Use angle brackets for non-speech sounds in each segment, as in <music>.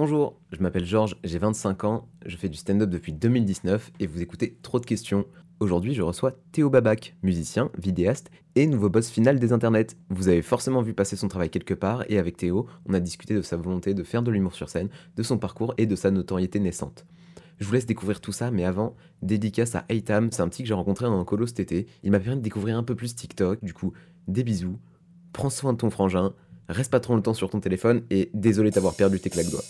Bonjour, je m'appelle Georges, j'ai 25 ans, je fais du stand-up depuis 2019 et vous écoutez Trop de questions. Aujourd'hui, je reçois Théo Babac, musicien, vidéaste et nouveau boss final des internets. Vous avez forcément vu passer son travail quelque part et avec Théo, on a discuté de sa volonté de faire de l'humour sur scène, de son parcours et de sa notoriété naissante. Je vous laisse découvrir tout ça, mais avant, dédicace à Aitam, c'est un petit que j'ai rencontré en colo cet été. Il m'a permis de découvrir un peu plus TikTok, du coup, des bisous, prends soin de ton frangin, reste pas trop longtemps sur ton téléphone et désolé d'avoir perdu tes claques doigts.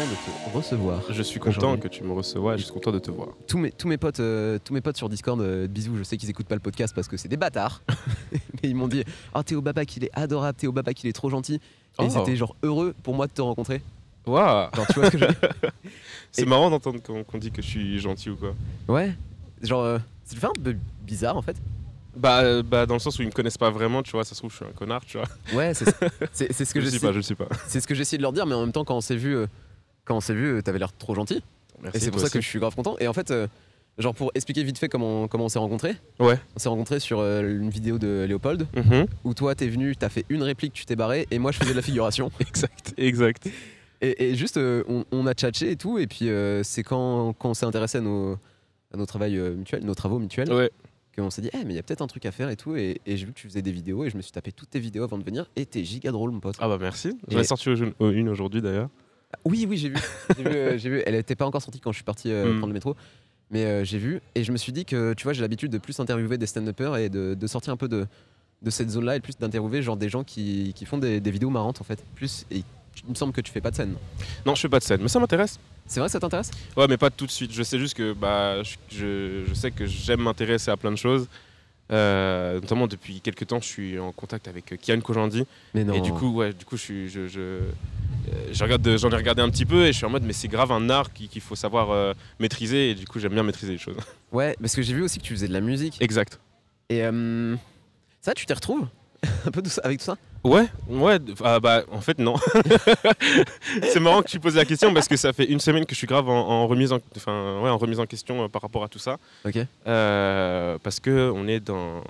Content de te recevoir. Je suis content que tu me reçoives, je suis content de te voir. Tous mes, tous mes potes, euh, tous mes potes sur Discord, euh, bisous, je sais qu'ils écoutent pas le podcast parce que c'est des bâtards. <laughs> Mais ils m'ont dit Oh Théo Babac, il est adorable, Théo Babac, il est trop gentil. Et Oh. ils étaient genre heureux pour moi de te rencontrer. Waouh ce <laughs> C'est Et- marrant d'entendre qu'on dit que je suis gentil ou quoi. Ouais. Genre, euh, ça te fait un peu bizarre en fait. Bah, euh, bah dans le sens où ils me connaissent pas vraiment, tu vois, ça se trouve je suis un connard, tu vois. Ouais, c'est <laughs> c'est- c'est ce que je sais j'essaie pas, je sais pas. c'est ce que j'essaie de leur dire, mais en même temps, quand on s'est vu, euh, quand on s'est vu, euh, t'avais l'air trop gentil. Merci. Et c'est pour ça que je suis grave content. Et en fait, euh, genre pour expliquer vite fait comment, comment on s'est rencontrés, Ouais. on s'est rencontrés sur euh, une vidéo de Léopold Mhm. où toi t'es venu, t'as fait une réplique, tu t'es barré, et moi je faisais de la figuration. <laughs> Exact, exact. Et, et juste, euh, on, on a tchatché et tout, et puis c'est quand, quand on s'est intéressé à nos, à nos, travails, euh, mutuels, nos travaux mutuels Ouais. qu'on s'est dit, eh, mais il y a peut-être un truc à faire et tout, et, et j'ai vu que tu faisais des vidéos, et je me suis tapé toutes tes vidéos avant de venir, et t'es giga drôle, mon pote. Ah bah merci. J'en ai sorti une aujourd'hui d'ailleurs. Oui, oui, j'ai vu. j'ai vu, euh, vu. Elle était pas encore sortie quand je suis parti euh, Mm. prendre le métro. Mais euh, j'ai vu et je me suis dit que tu vois, j'ai l'habitude de plus interviewer des stand-uppers et de, de sortir un peu de, de cette zone-là et plus d'interviewer genre des gens qui, qui font des, des vidéos marrantes en fait. Plus et il me semble que tu fais pas de scène. Non, je fais pas de scène, mais ça m'intéresse. C'est vrai, ça t'intéresse? Ouais, mais pas tout de suite. Je sais juste que bah, je sais que j'aime m'intéresser à plein de choses. Euh, notamment depuis quelques temps, je suis en contact avec euh, Kian Kojandi. Mais non. Et du coup, ouais, du coup, je suis, je, je, euh, je regarde, de- j'en ai regardé un petit peu et je suis en mode, mais c'est grave un art qui- qu'il faut savoir euh, maîtriser. Et du coup, j'aime bien maîtriser les choses. <laughs> Ouais, parce que j'ai vu aussi que tu faisais de la musique. exact. Et ça, tu t'y retrouves? <laughs> Un peu tout ça, avec tout ça? Ouais, ouais. ah bah, en fait, non. <laughs> c'est marrant que tu poses la question parce que ça fait une semaine que je suis grave en, en remise, en, enfin, ouais, en remise en question euh, par rapport à tout ça. Ok. Euh, parce que on est dans,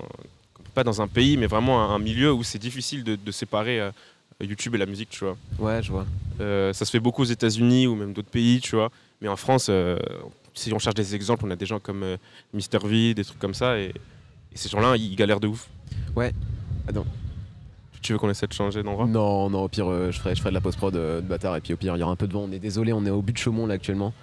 pas dans un pays, mais vraiment un, un milieu où c'est difficile de, de séparer euh, YouTube et la musique, tu vois. Ouais, je vois. Ça se fait beaucoup aux États-Unis ou même d'autres pays, tu vois. Mais en France, si on cherche des exemples, on a des gens comme Mister V, des trucs comme ça, et, et ces gens-là, ils galèrent de ouf. Ouais. Attends. Tu veux qu'on essaie de changer d'endroit Non, non, au pire, euh, je, ferai, je ferai de la post-prod euh, de bâtard. Et puis au pire, il y aura un peu de vent. On est désolé, on est au but de Chaumont là actuellement.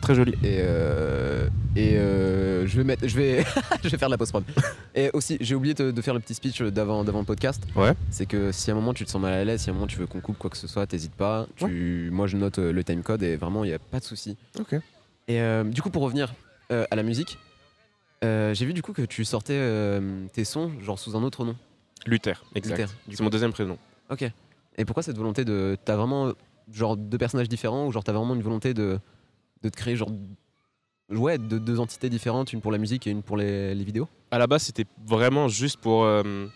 Très joli. Et, euh, et euh, je vais mettre, je vais, <laughs> je vais faire de la post-prod. <laughs> Et aussi, j'ai oublié de, de faire le petit speech d'avant, d'avant le podcast. Ouais. C'est que si à un moment tu te sens mal à l'aise, si à un moment tu veux qu'on coupe quoi que ce soit, t'hésites pas. Tu, Moi, je note le timecode et vraiment, il n'y a pas de souci. Ok. Et euh, du coup, pour revenir à la musique, j'ai vu du coup que tu sortais tes sons genre sous un autre nom. Luther, exact. Luther, C'est mon deuxième prénom. Ok. Et pourquoi cette volonté de. T'as vraiment genre deux personnages différents ou genre t'as vraiment une volonté de, de te créer genre. Ouais, de deux entités différentes, une pour la musique et une pour les, les vidéos? À la base, c'était vraiment juste pour euh,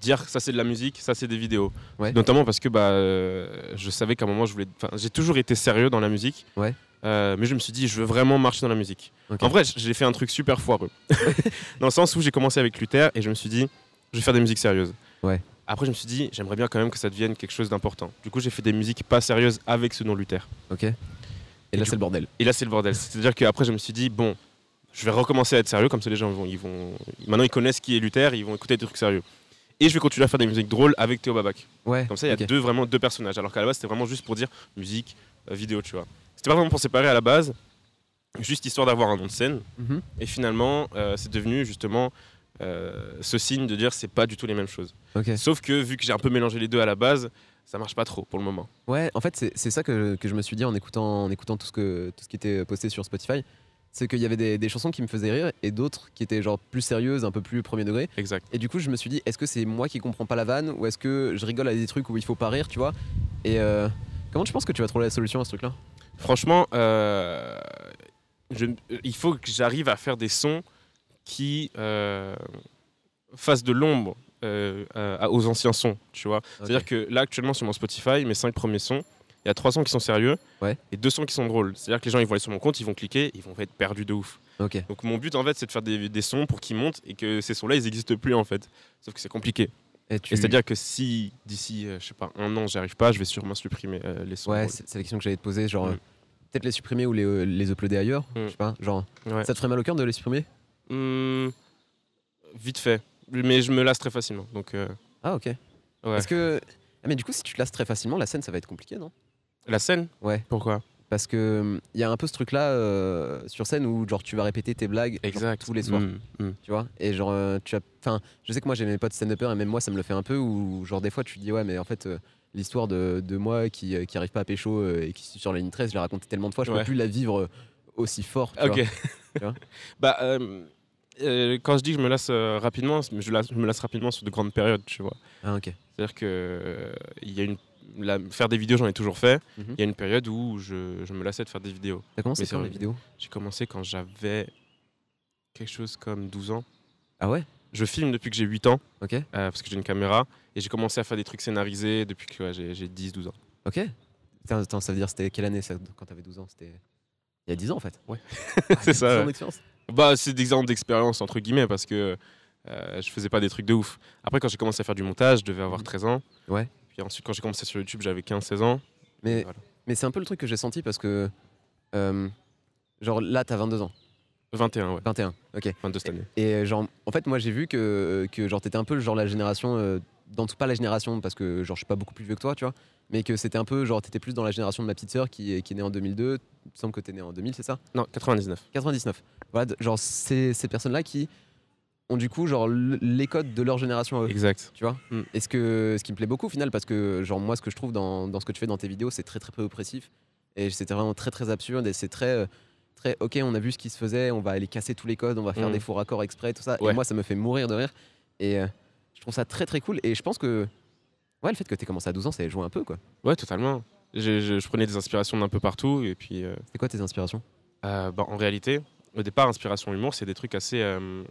dire ça c'est de la musique, ça c'est des vidéos. Ouais. Notamment parce que bah, euh, je savais qu'à un moment, je voulais. j'ai toujours été sérieux dans la musique. Ouais. Euh, mais je me suis dit, je veux vraiment marcher dans la musique. En vrai, j'ai fait un truc super foireux. <laughs> dans le sens où j'ai commencé avec Luther et je me suis dit, je vais faire des musiques sérieuses. Ouais. Après, je me suis dit, j'aimerais bien quand même que ça devienne quelque chose d'important. Du coup, j'ai fait des musiques pas sérieuses avec ce nom Luther. Ok. Et, là, c'est le bordel. Et là, c'est le bordel. C'est-à-dire qu'après, je me suis dit, bon, je vais recommencer à être sérieux, comme ça les gens vont, ils vont. Maintenant, ils connaissent qui est Luther, ils vont écouter des trucs sérieux. Et je vais continuer à faire des musiques drôles avec Théo Babac. Ouais. Comme ça, il y a deux, vraiment deux personnages. Alors qu'à la base, c'était vraiment juste pour dire musique, euh, vidéo, tu vois. C'était pas vraiment pour séparer à la base, juste histoire d'avoir un nom de scène. Mhm. Et finalement, euh, c'est devenu justement ce signe de dire c'est pas du tout les mêmes choses. Sauf que vu que j'ai un peu mélangé les deux à la base, ça marche pas trop pour le moment. Ouais, en fait, c'est c'est ça que, que je me suis dit en écoutant, en écoutant tout, ce que, tout ce qui était posté sur Spotify. C'est qu'il y avait des, des chansons qui me faisaient rire et d'autres qui étaient genre plus sérieuses, un peu plus premier degré. Exact. Et du coup, je me suis dit, est-ce que c'est moi qui comprends pas la vanne ou est-ce que je rigole à des trucs où il faut pas rire, tu vois? Et euh, comment tu penses que tu vas trouver la solution à ce truc-là? Franchement, euh, je- il faut que j'arrive à faire des sons qui, euh, fasse de l'ombre euh, aux anciens sons, tu vois. C'est-à-dire que là, actuellement, sur mon Spotify, mes cinq premiers sons, il y a trois sons qui sont sérieux Ouais. et deux sons qui sont drôles. C'est-à-dire que les gens, ils vont aller sur mon compte, ils vont cliquer, ils vont être perdus de ouf. Donc mon but, en fait, c'est de faire des, des sons pour qu'ils montent et que ces sons-là, ils n'existent plus, en fait. Sauf que c'est compliqué. Et tu... Et c'est-à-dire que si d'ici, euh, je sais pas, un an, j'y arrive pas, je vais sûrement supprimer euh, les sons. Ouais, c'est la question que j'allais te poser. Genre, Mm. euh, peut-être les supprimer ou les, les uploader ailleurs. Mm. Je sais pas. Genre, Ouais. ça te ferait mal au cœur de les supprimer? Hmm, vite fait. Mais je me lasse très facilement. Donc, euh, Ah, ok. ouais. Parce que. Ah, mais du coup, si tu te lasses très facilement, la scène, ça va être compliqué, non? La scène? Ouais. Pourquoi? Parce que il y a un peu ce truc-là euh, sur scène où genre tu vas répéter tes blagues genre, tous les soirs, Hmm, hmm. tu vois? Et genre euh, tu as, enfin, je sais que moi j'ai mes potes stand-uppers et même moi ça me le fait un peu où genre des fois tu te dis ouais mais en fait euh, l'histoire de, de moi qui euh, qui arrive pas à pécho euh, et qui suis sur la ligne 13, je l'ai raconté tellement de fois, je Ouais. peux plus la vivre euh, aussi fort. tu Ok. Tu vois? <laughs> Bah, euh, euh, quand je dis que je me lasse euh, rapidement, je, lasse- je me lasse rapidement sur de grandes périodes, tu vois. Ah ok. C'est-à-dire que euh, il y a une la- faire des vidéos, j'en ai toujours fait. Il Mhm. y a une période où je, je me lassais de faire des vidéos. T'as commencé Mais quand les vidéos J'ai commencé quand j'avais quelque chose comme 12 ans. Ah ouais? Je filme depuis que j'ai 8 ans, Ok. euh, parce que j'ai une caméra, et j'ai commencé à faire des trucs scénarisés depuis que ouais, j'ai j'ai 10-12 ans. Ok. Attends, attends, ça veut dire c'était quelle année ça quand t'avais 12 ans? C'était il y a 10 ans en fait. Ouais. Ah, <laughs> C'est 10 ça, ouais. Bah, c'est des exemples d'expérience, entre guillemets, parce que euh, je faisais pas des trucs de ouf. Après, quand j'ai commencé à faire du montage, je devais avoir Mhm. 13 ans. Ouais. Puis ensuite, quand j'ai commencé sur YouTube, j'avais 15-16 ans. Mais Voilà. mais c'est un peu le truc que j'ai senti parce que euh, genre là t'as 22 ans, 21, ouais. 21. Ok. 22 cette année. Et euh, genre, en fait, moi j'ai vu que, que genre t'étais un peu le genre la génération, euh, dans tout pas la génération parce que genre je suis pas beaucoup plus vieux que toi, tu vois, mais que c'était un peu genre t'étais plus dans la génération de ma petite sœur qui, est- qui est née en 2002. Il me semble que t'es né en 2000, c'est ça? Non, 99. 99. Voilà, genre c'est ces personnes-là qui ont du coup genre les codes de leur génération à eux. Exact. Tu vois? Mm. Et ce, que, ce qui me plaît beaucoup au final, parce que genre moi ce que je trouve dans, dans ce que tu fais dans tes vidéos, c'est très très peu oppressif. Et c'était vraiment très très absurde et c'est très, euh, très ok, on a vu ce qui se faisait, on va aller casser tous les codes, on va faire Mm. des faux raccords exprès, tout ça. Ouais. Et moi ça me fait mourir de rire. Et euh, je trouve ça très très cool. Et je pense que ouais, le fait que tu commencé à 12 ans, ça a joué un peu quoi. Ouais, totalement. Je, je- je prenais des inspirations d'un peu partout. Et puis, euh, C'est quoi tes inspirations? euh, bah, en réalité, au départ, inspiration humour, c'est des trucs assez euh,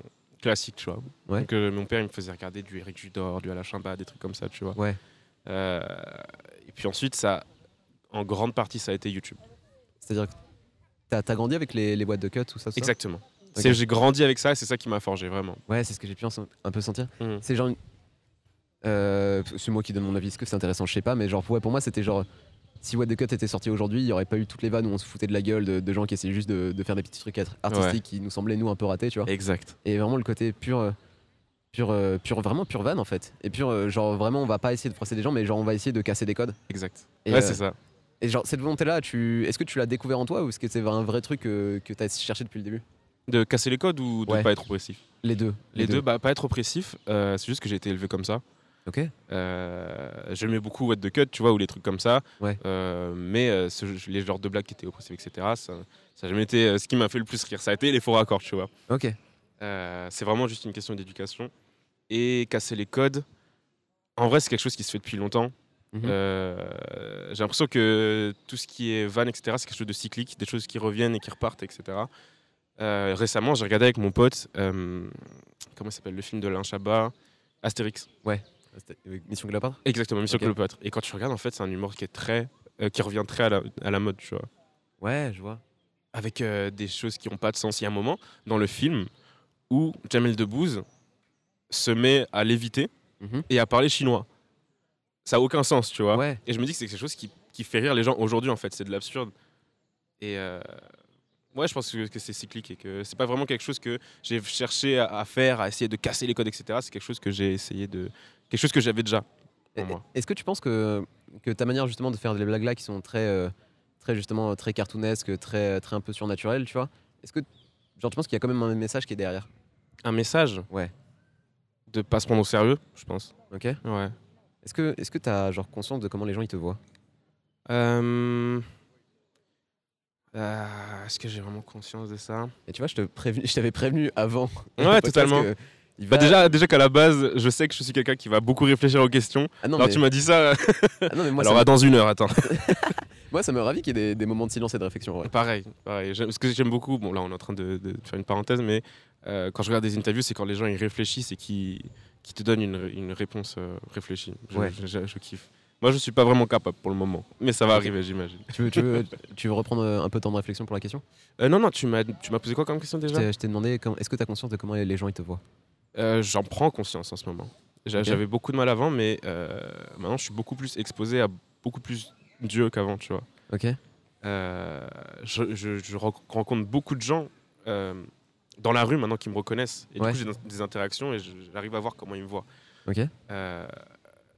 classiques, tu vois. Ouais. Donc, mon père, il me faisait regarder du Eric Judor, du Alachimba, des trucs comme ça, tu vois. Ouais. Et puis ensuite, ça, en grande partie, ça a été YouTube. C'est-à-dire que t'as as grandi avec les, les boîtes de cut, tout ça, tout Exactement. Ok. C'est- J'ai grandi avec ça et c'est ça qui m'a forgé, vraiment. Ouais, c'est ce que j'ai pu un peu sentir. Mhm. C'est genre. une- Euh, c'est moi qui donne mon avis, est-ce que c'est intéressant Je sais pas, mais genre, ouais, pour moi, c'était genre. Si What the Cut était sorti aujourd'hui, il y aurait pas eu toutes les vannes où on se foutait de la gueule de, de gens qui essayaient juste de, de faire des petits trucs art- artistiques Ouais. qui nous semblaient, nous, un peu ratés, tu vois. Exact. Et vraiment le côté pur. euh, Pur, euh, pur, vraiment pur van en fait. Et pur, euh, genre vraiment, on va pas essayer de froisser des gens, mais genre on va essayer de casser des codes. Exact. Et, ouais, euh, c'est ça. Et genre cette volonté-là, tu... est-ce que tu l'as découvert en toi ou est-ce que c'est un vrai truc que tu as cherché depuis le début? De casser les codes ou de Ouais. pas être oppressif? Les deux. Les, deux, bah, pas être oppressif, euh, c'est juste que j'ai été élevé comme ça. Ok. Euh, J'aimais beaucoup What the Cut, tu vois, ou les trucs comme ça. Ouais. Euh, mais euh, ce- les genres de blagues qui étaient oppressives, etc., ça, ça a jamais été ce qui m'a fait le plus rire. Ça a été les faux raccords, tu vois. Ok. C'est vraiment juste une question d'éducation. Et casser les codes, en vrai, c'est quelque chose qui se fait depuis longtemps. Mhm. Euh, J'ai l'impression que tout ce qui est van, etc., c'est quelque chose de cyclique, des choses qui reviennent et qui repartent, etc. Euh, récemment, j'ai regardé avec mon pote, euh, comment s'appelle, le film de Alain Chabat, Astérix. Euh, Mission Cléopâtre Exactement, Mission Ok. Cléopâtre. Et quand tu regardes, en fait, c'est un humour qui est très, euh, qui revient très à la, à la mode, tu vois. Ouais, je vois. Avec euh, des choses qui n'ont pas de sens. Il y a un moment dans le film où Jamel Debbouze se met à léviter Mhm. et à parler chinois. Ça n'a aucun sens, tu vois. Ouais. Et je me dis que c'est quelque chose qui, qui fait rire les gens aujourd'hui, en fait. C'est de l'absurde. Et euh, ouais, je pense que, que c'est cyclique et que c'est pas vraiment quelque chose que j'ai cherché à, à faire, à essayer de casser les codes, etc. C'est quelque chose que j'ai essayé de. Quelque chose que j'avais déjà. Est-ce que tu penses que, que ta manière justement de faire des blagues là qui sont très, euh, très justement très cartoonesques, très, très un peu surnaturelles, tu vois Est-ce que genre tu penses qu'il y a quand même un message qui est derrière? Un message? Ouais. De pas se prendre au sérieux, je pense. Ok. Ouais. Est-ce que est-ce que t'as genre conscience de comment les gens ils te voient? Euh, euh, Est-ce que j'ai vraiment conscience de ça? Et tu vois, je te prévenu- je t'avais prévenu avant. Ouais, <laughs> totalement. que il Bah déjà, déjà qu'à la base, je sais que je suis quelqu'un qui va beaucoup réfléchir aux questions. Ah non, Alors mais, tu m'as dit ça. ah non, mais moi, Alors ça, à dans une heure, attends. <laughs> moi, ça me ravit qu'il y ait des, des moments de silence et de réflexion. ouais. pareil, pareil. J'aime- Ce que j'aime beaucoup, bon là on est en train de, de faire une parenthèse, mais euh, quand je regarde des interviews, c'est quand les gens ils réfléchissent et qui, qui te donnent une, une réponse euh, réfléchie. Je, Ouais. je- je- je kiffe. Moi, je suis pas vraiment capable pour le moment, mais ça va arriver, j'imagine. Tu veux, tu, veux, <laughs> tu veux reprendre euh, un peu de temps de réflexion pour la question? Euh, non, non, tu m'as posé quoi comme question déjà? Je t'ai demandé, est-ce que tu as conscience de comment les gens ils te voient? Euh, J'en prends conscience en ce moment. J'avais beaucoup de mal avant, mais euh, maintenant, je suis beaucoup plus exposé à beaucoup plus Dieu qu'avant, tu vois. Ok. Euh, je, je- je ren- rencontre beaucoup de gens dans la rue maintenant qui me reconnaissent. Et Ouais. du coup, j'ai des interactions et j'arrive à voir comment ils me voient. Ok.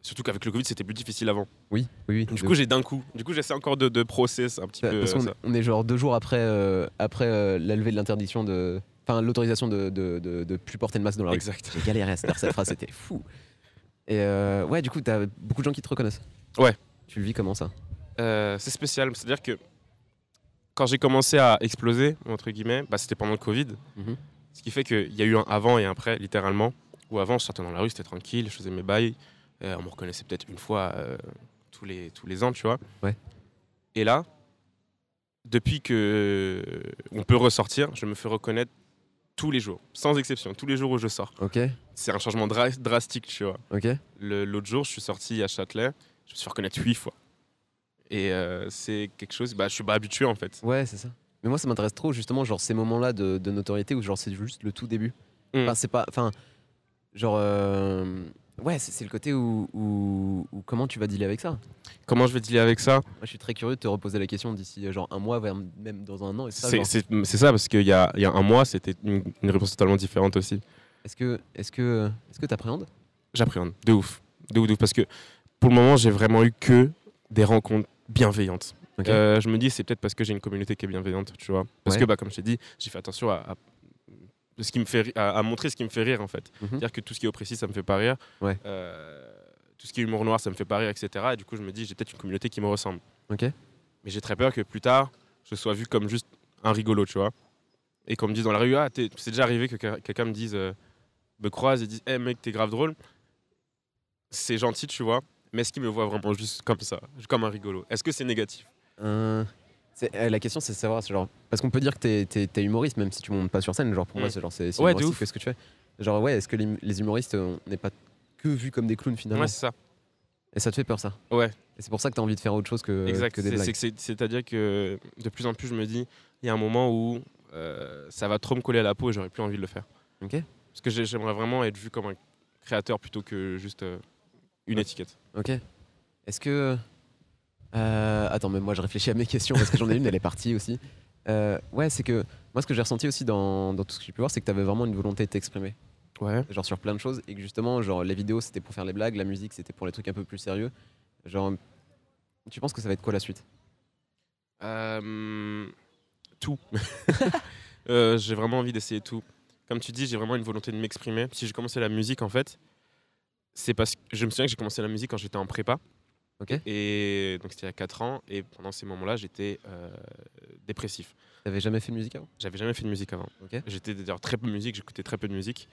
Surtout qu'avec le Covid, c'était plus difficile avant. Oui, oui, oui. Du coup, j'ai d'un coup. Du coup, j'essaie encore de, de process un petit peu. Parce qu'on est genre deux jours après, euh, après euh, la levée de l'interdiction de. Enfin, l'autorisation de, de, de, de plus porter de masque dans la rue. Exact. J'ai galéré à se dire cette phrase, c'était fou. Et euh, ouais, du coup, t'as beaucoup de gens qui te reconnaissent. Ouais. Tu le vis comment ça? Euh, c'est spécial. C'est-à-dire que quand j'ai commencé à exploser, entre guillemets, bah, c'était pendant le Covid. Mhm. Ce qui fait qu'il y a eu un avant et un après, littéralement. Où avant, je sortais dans la rue, c'était tranquille, je faisais mes bails. Euh, on me reconnaissait peut-être une fois tous, les, tous les ans, tu vois. Ouais. Et là, depuis que on peut ressortir, je me fais reconnaître tous les jours, sans exception, tous les jours où je sors. Ok, C'est un changement dra- drastique, tu vois. ok. L'autre jour, je suis sorti à Châtelet, je me suis reconnaître huit fois. Et euh, c'est quelque chose, bah, je suis pas habitué en fait. Ouais, c'est ça. Mais moi, ça m'intéresse trop, justement, genre ces moments-là de, de notoriété où genre c'est juste le tout début. Mm. Enfin, c'est pas. Enfin, genre. euh, Ouais, c'est le côté où, où, où comment tu vas dealer avec ça? Moi, Comment je vais dealer avec ça? Je suis très curieux de te reposer la question d'ici euh, genre un mois, même dans un an. Ça, C'est ça, parce qu'il y a, y a un mois, c'était une, une réponse totalement différente aussi. Est-ce que est-ce que est-ce que t'appréhendes? J'appréhende, de ouf. De ouf, de ouf, parce que pour le moment, j'ai vraiment eu que des rencontres bienveillantes. Euh, je me dis, c'est peut-être parce que j'ai une communauté qui est bienveillante, tu vois? Parce Ouais. que, bah, comme je t'ai dit, j'ai fait attention à, à- ce qui me fait, à, à montrer ce qui me fait rire, en fait. Mhm. C'est-à-dire que tout ce qui est oppressif, ça me fait pas rire. Ouais. Euh, tout ce qui est humour noir, ça me fait pas rire, etc. Et du coup, je me dis, j'ai peut-être une communauté qui me ressemble. Ok. Mais j'ai très peur que plus tard, je sois vu comme juste un rigolo, tu vois. Et qu'on me dise dans la rue, ah, c'est déjà arrivé que que- quelqu'un me dise, euh, me croise et dise, hé mec, t'es grave drôle. C'est gentil, tu vois. Mais est-ce qu'il me voit vraiment juste comme ça, comme un rigolo? Est-ce que c'est négatif? Euh, la question c'est de savoir genre parce qu'on peut dire que t'es, humoriste même si tu montes pas sur scène genre pour moi Mm. c'est genre c'est, c'est Ouais, que ce que tu fais? Genre ouais est-ce que les, les humoristes on n'est pas que vus comme des clowns finalement? Ouais, c'est ça. et ça te fait peur ça? Ouais. et c'est pour ça que t'as envie de faire autre chose que, exact. que des C'est- blagues c'est que c'est- C'est-à-dire que de plus en plus, je me dis, il y a un moment où euh, ça va trop me coller à la peau et j'aurais plus envie de le faire. ok Parce que j'ai- j'aimerais vraiment être vu comme un créateur plutôt que juste euh, une étiquette. ok est-ce que euh, attends mais moi je réfléchis à mes questions parce que j'en ai une elle est partie aussi Euh, ouais c'est que moi ce que j'ai ressenti aussi dans, dans tout ce que j'ai pu voir c'est que t'avais vraiment une volonté de t'exprimer Ouais. genre sur plein de choses et que justement genre les vidéos c'était pour faire les blagues la musique c'était pour les trucs un peu plus sérieux genre tu penses que ça va être quoi la suite? Euh, tout. <laughs> Euh, j'ai vraiment envie d'essayer tout. Comme tu dis, j'ai vraiment une volonté de m'exprimer. Si j'ai commencé la musique, en fait, c'est parce que je me souviens que j'ai commencé la musique quand j'étais en prépa. Et donc c'était il y a 4 ans. Et pendant ces moments-là, j'étais euh, dépressif. T'avais jamais fait de musique avant? J'avais jamais fait de musique avant. J'étais d'ailleurs très peu de musique, j'écoutais très peu de musique.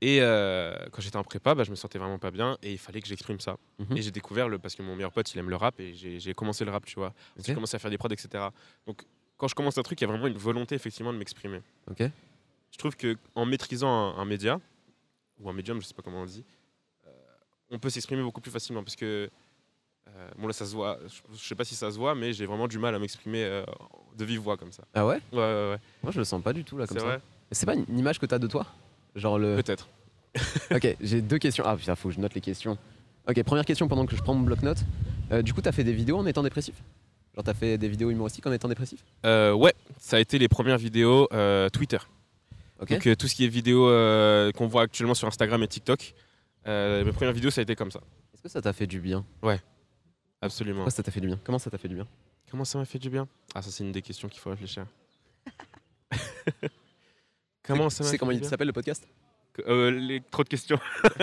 Et euh, quand j'étais en prépa, bah, je me sentais vraiment pas bien et il fallait que j'exprime ça. Mhm. Et j'ai découvert le parce que mon meilleur pote il aime le rap et j'ai commencé le rap, tu vois. J'ai commencé à faire des prods, etc. Donc quand je commence un truc, il y a vraiment une volonté effectivement de m'exprimer. Je trouve que en maîtrisant un, un média ou un médium, je sais pas comment on dit, euh, on peut s'exprimer beaucoup plus facilement parce que euh, bon là ça se voit, je, je sais pas si ça se voit, mais j'ai vraiment du mal à m'exprimer euh, de vive voix comme ça. Ah ouais? Ouais ouais ouais. Moi je le sens pas du tout là comme C'est ça. vrai? C'est pas une image que t'as de toi? Genre le. Peut-être. <laughs> ok, j'ai deux questions. Ah putain, faut que je note les questions. Ok, première question pendant que je prends mon bloc-notes. Euh, du coup, t'as fait des vidéos en étant dépressif? Genre t'as fait des vidéos humoristiques en étant dépressif? Euh, ouais, ça a été les premières vidéos Twitter. Ok. Donc tout ce qui est vidéo qu'on voit actuellement sur Instagram et TikTok. mes premières vidéos, ça a été comme ça. Est-ce que ça t'a fait du bien? Absolument. Pourquoi ça t'a fait du bien? Comment ça t'a fait du bien? Comment ça m'a fait du bien? Ah, ça, c'est une des questions qu'il faut réfléchir. <laughs> comment ça m'a fait comment du il s'appelle le podcast? Euh, les... Trop de questions. <laughs>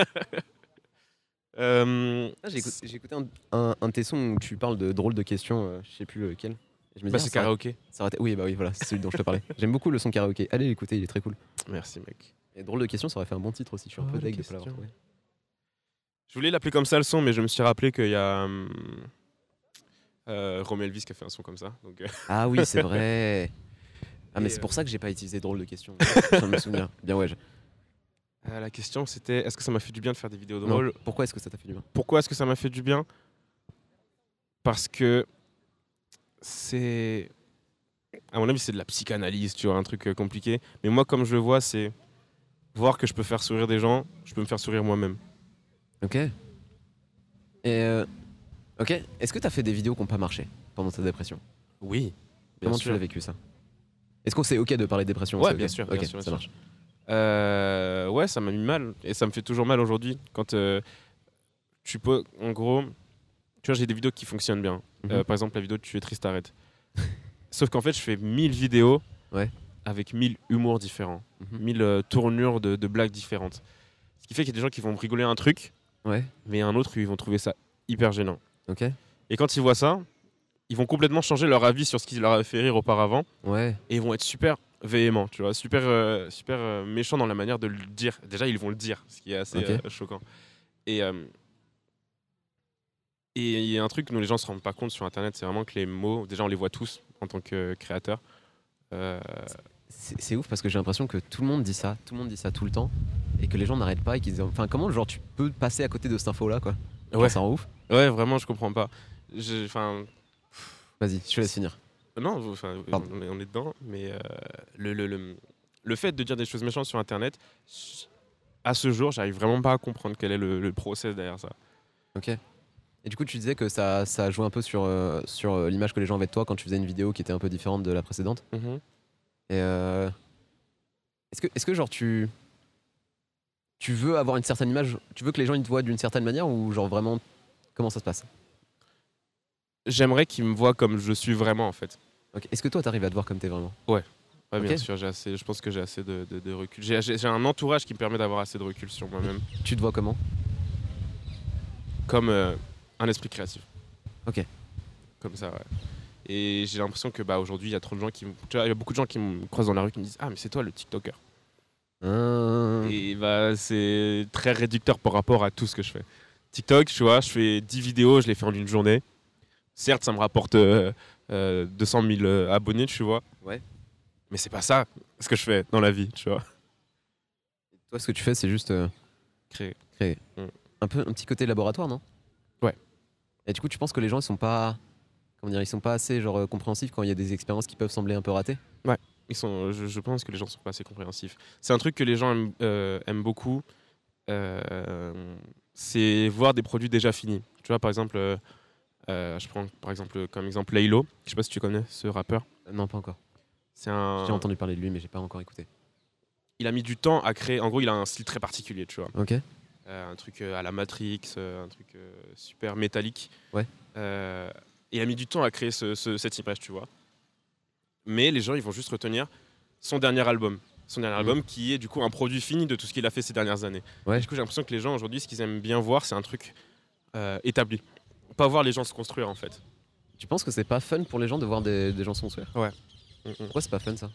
Euh, Ah, J'ai écouté, un, un, un de tes sons où tu parles de drôles de questions, euh, je sais plus lequel. Et je me dis, bah, ah, c'est karaoké. ça Oui, bah oui, voilà, c'est celui dont je te parlais. <laughs> J'aime beaucoup le son karaoké. Allez l'écouter, il est très cool. Merci, mec. Et drôle de questions, ça aurait fait un bon titre aussi. Je suis un peu Drôle de deg de pas l'avoir questions. trouvé. Je voulais l'appeler comme ça le son, mais je me suis rappelé qu'il y a hum, euh, Elvis qui a fait un son comme ça. Donc, euh, Ah oui, c'est vrai. <laughs> Ah, mais c'est euh, pour ça que j'ai pas utilisé drôle de question. <laughs> Je me souvenir. Bien, ouais. je- Euh, la question c'était est-ce que ça m'a fait du bien de faire des vidéos Non. drôles? Pourquoi est-ce que ça t'a fait du bien? Pourquoi est-ce que ça m'a fait du bien? Parce que c'est. À mon avis, c'est de la psychanalyse, tu vois, un truc compliqué. Mais moi, comme je le vois, c'est voir que je peux faire sourire des gens, je peux me faire sourire moi-même. Ok. Et. euh, Ok. Est-ce que t'as fait des vidéos qui n'ont pas marché pendant ta dépression? Oui. Comment tu l'as vécu ça? Est-ce qu'on c'est ok de parler de dépression Ouais, bien sûr, bien Ok, sûr, bien ça sûr. marche. Euh, ouais, ça m'a mis mal. Et ça me fait toujours mal aujourd'hui. Quand euh, tu peux. En gros, tu vois, j'ai des vidéos qui fonctionnent bien. Mhm. Euh, par exemple, la vidéo de Tu es triste, arrête. <laughs> Sauf qu'en fait, je fais 1000 vidéos Ouais. avec 1000 humours différents, Mhm. 1000 euh, tournures de, de blagues différentes. Ce qui fait qu'il y a des gens qui vont rigoler à un truc, Ouais. mais un autre, ils vont trouver ça hyper gênant. Ok. Et quand ils voient ça, ils vont complètement changer leur avis sur ce qui leur a fait rire auparavant Ouais. et ils vont être super véhéments, tu vois, super, euh, super euh, méchants dans la manière de le dire. Déjà, ils vont le dire, ce qui est assez euh, choquant. Et euh, et il y a un truc dont les gens se rendent pas compte sur Internet, c'est vraiment que les mots, déjà, on les voit tous en tant que créateur. Euh, C'est c'est ouf parce que j'ai l'impression que tout le monde dit ça, tout le monde dit ça tout le temps, et que les gens n'arrêtent pas et qu'ils disent. Enfin, comment genre tu peux passer à côté de cette info là quoi? Genre, Ouais. Ça rend ouf? ouais, vraiment, je comprends pas. Je- Enfin, Vas-y, je te laisse finir. non, enfin, Pardon. on est, on est dedans, mais euh, le, le, le, le fait de dire des choses méchantes sur Internet, à ce jour, j'arrive vraiment pas à comprendre quel est le, le process derrière ça. Ok. Et du coup, tu disais que ça, ça joué un peu sur, euh, sur euh, l'image que les gens avaient de toi quand tu faisais une vidéo qui était un peu différente de la précédente? Et euh, est-ce que, est-ce que genre tu tu veux avoir une certaine image, tu veux que les gens ils te voient d'une certaine manière ou genre vraiment comment ça se passe? J'aimerais qu'ils me voient comme je suis vraiment en fait. Est-ce que toi t'arrives à te voir comme t'es vraiment? Ouais, bien Ok. sûr, j'ai assez, je pense que j'ai assez de, de- de recul. J'ai un entourage qui me permet d'avoir assez de recul sur moi-même, Tu te vois comment? Comme euh, un esprit créatif. Ok. Comme ça, ouais. Et j'ai l'impression que bah, aujourd'hui, il y a trop de gens qui me- tu vois, il y a beaucoup de gens qui me croisent dans la rue qui me disent Ah, mais c'est toi le TikToker. Hein, Et bah, c'est très réducteur par rapport à tout ce que je fais. TikTok, tu vois, je fais 10 vidéos, je les fais en une journée. Certes, ça me rapporte euh, euh, 200 000 euh, abonnés, tu vois. Ouais. Mais c'est pas ça ce que je fais dans la vie, tu vois. Toi, ce que tu fais, c'est juste euh, Créer. un peu un petit côté laboratoire, non? Ouais. Et du coup, tu penses que les gens ils sont pas comment dire, ils sont pas assez genre euh, compréhensifs quand il y a des expériences qui peuvent sembler un peu ratées Ils sont, je, je pense que les gens sont pas assez compréhensifs. C'est un truc que les gens aiment, euh, aiment beaucoup. euh, c'est voir des produits déjà finis. Tu vois, par exemple, euh, je prends par exemple comme exemple Laylo. Je sais pas si tu connais ce rappeur. Non, pas encore. C'est un. J'ai entendu parler de lui, mais j'ai pas encore écouté. Il a mis du temps à créer. En gros, il a un style très particulier, tu vois. Ok. Un truc à la Matrix, un truc super métallique. Ouais. Et a mis du temps à créer ce- ce- cette image, tu vois. Mais les gens, ils vont juste retenir son dernier album. Son dernier Mhm. album qui est du coup un produit fini de tout ce qu'il a fait ces dernières années. Ouais. Du coup, j'ai l'impression que les gens aujourd'hui, ce qu'ils aiment bien voir, c'est un truc euh, établi. Pas voir les gens se construire en fait. Tu penses que c'est pas fun pour les gens de voir des, des gens se construire? Mhm. Pourquoi c'est pas fun ça?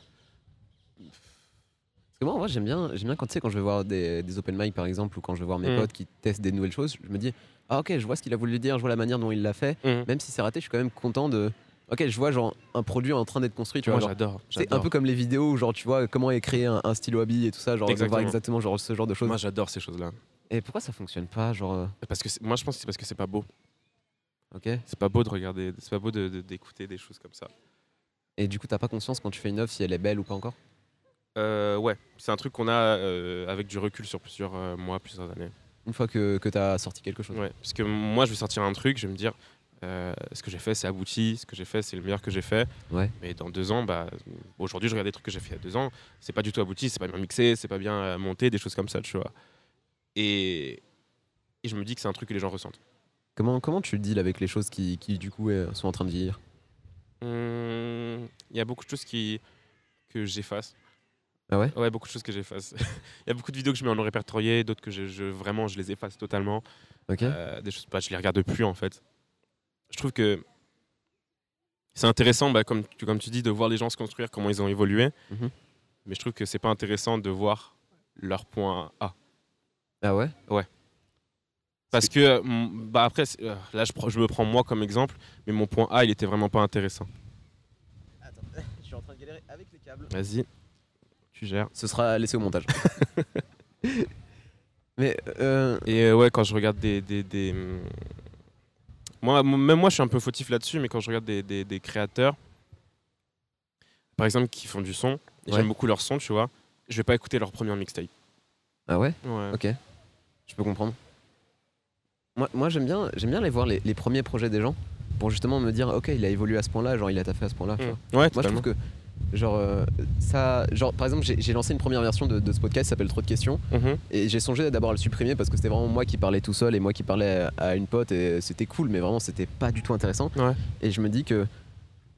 Parce que moi, j'aime bien, j'aime bien quand tu sais, quand je vais voir des, des open mic par exemple, ou quand je vais voir mes Mm. potes qui testent des nouvelles choses, je me dis, ah ok, je vois ce qu'il a voulu dire, je vois la manière dont il l'a fait. Mhm. Même si c'est raté, je suis quand même content de. Ok, je vois genre un produit en train d'être construit, tu Moi, vois. genre, j'adore. C'est un peu comme les vidéos où genre tu vois comment est créé un, un stylo à billes et tout ça, genre de voir Exactement. exactement genre ce genre de choses. Moi, j'adore ces choses-là. Et pourquoi ça fonctionne pas, genre euh, Parce que moi, je pense que c'est parce que c'est pas beau. ok. C'est pas beau de regarder, c'est pas beau de- de- d'écouter des choses comme ça. Et du coup t'as pas conscience quand tu fais une œuvre si elle est belle ou pas encore? Euh, ouais, c'est un truc qu'on a euh, avec du recul sur plusieurs euh, mois, plusieurs années. Une fois que, que t'as sorti quelque chose. Ouais, parce que moi, je vais sortir un truc, je vais me dire, ce que j'ai fait, c'est abouti, ce que j'ai fait, c'est le meilleur que j'ai fait. Ouais. Mais dans deux ans, bah, aujourd'hui, je regarde des trucs que j'ai fait il y a deux ans, c'est pas du tout abouti, c'est pas bien mixé, c'est pas bien monté, des choses comme ça, tu vois. Et, et je me dis que c'est un truc que les gens ressentent. Comment, comment tu deals avec les choses qui, qui du coup sont en train de vieillir? Hum, Il y a beaucoup de choses qui, que j'efface. Ah ouais? Ouais, beaucoup de choses que j'efface. <laughs> Il y a beaucoup de vidéos que je mets en non répertorié, d'autres que je, je- vraiment je les efface totalement. Ok. Euh, des choses, bah, je les regarde plus en fait. Je trouve que c'est intéressant, bah, comme, tu, comme tu dis, de voir les gens se construire, comment ils ont évolué. Mhm. Mais je trouve que c'est pas intéressant de voir leur point A. Ah ouais? Parce que, bah, après, euh, là je, je me prends moi comme exemple, mais mon point A il était vraiment pas intéressant. Attends, <laughs> je suis en train de galérer avec les Vas-y, tu gères. Ce sera laissé au montage. <laughs> Mais euh, Et euh, ouais, quand je regarde des. des, des, hum, Moi, même moi, je suis un peu fautif là-dessus, mais quand je regarde des, des- des créateurs, par exemple, qui font du son, et Ouais. j'aime beaucoup leur son, tu vois, je vais pas écouter leur première mixtape. ah ouais, Ouais. ok, je peux comprendre. Moi, moi j'aime bien, j'aime bien aller voir les, les premiers projets des gens pour justement me dire, ok, il a évolué à ce point-là, genre il a taffé à ce point-là. tu vois. Mm. Ouais, Moi, je trouve que, genre, euh, ça, genre, par exemple, j'ai lancé une première version de, de ce podcast qui s'appelle Trop de questions. Mhm. Et j'ai songé d'abord à le supprimer parce que c'était vraiment moi qui parlais tout seul et moi qui parlais à une pote et c'était cool, mais vraiment c'était pas du tout intéressant. Ouais. Et je me dis que,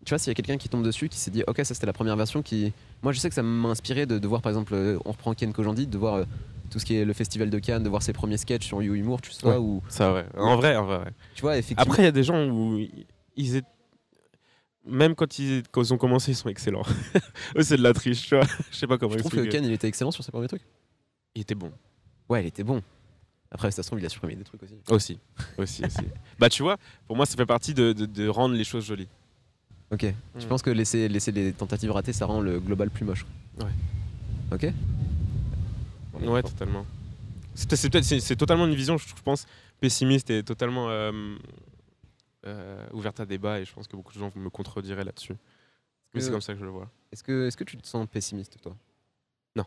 tu vois, s'il y a quelqu'un qui tombe dessus, qui s'est dit, ok, ça c'était la première version, qui. Moi je sais que ça m'a inspiré de, de voir par exemple, euh, on reprend Ken Kojandi, de voir euh, tout ce qui est le festival de Cannes, de voir ses premiers sketchs sur You Humour, tu vois, Ouais. ou. Ça, ouais. En vrai, en vrai, ouais. Tu vois, effectivement. Après, il y a des gens où ils étaient. Même quand ils, quand ils ont commencé, ils sont excellents. <laughs> Eux, c'est de la triche, tu vois. <laughs> Je sais pas comment je trouve que. Ken il était excellent sur ses premiers trucs. Il était bon. Ouais, il était bon. Après, ça se trouve, il a supprimé des trucs aussi. Aussi. aussi, aussi. <laughs> Bah, tu vois, pour moi, ça fait partie de, de- de rendre les choses jolies. Ok. Je Mm. pense que laisser, laisser les tentatives ratées, ça rend le global plus moche. Ouais. Ok. Ouais, totalement. C'est totalement une vision, je je pense, pessimiste et totalement euh, euh, ouverte à débat. Et je pense que beaucoup de gens me contrediraient là-dessus. Mais c'est Euh, comme ça que je le vois. Est-ce que, est que tu te sens pessimiste, toi? Non.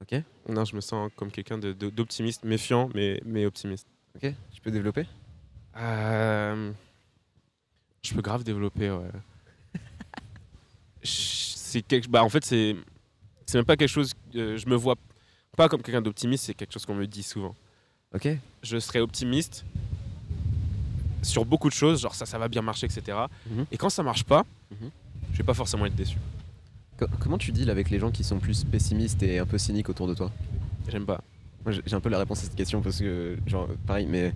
Ok. Non, je me sens comme quelqu'un de- de- d'optimiste, méfiant, mais, mais optimiste. Ok. Tu peux développer? Euh, je peux grave développer, ouais. <laughs> C'est quelque, bah en fait, c'est, c'est même pas quelque chose. euh, je me vois pas comme quelqu'un d'optimiste. C'est quelque chose qu'on me dit souvent. Ok. Je serais optimiste sur beaucoup de choses, genre ça, ça va bien marcher, etc. Mhm. Et quand ça marche pas, Mhm. je vais pas forcément être déçu. Co- comment tu deals avec les gens qui sont plus pessimistes et un peu cyniques autour de toi? J'aime pas. Moi, j'ai j'ai un peu la réponse à cette question parce que, genre, pareil, mais.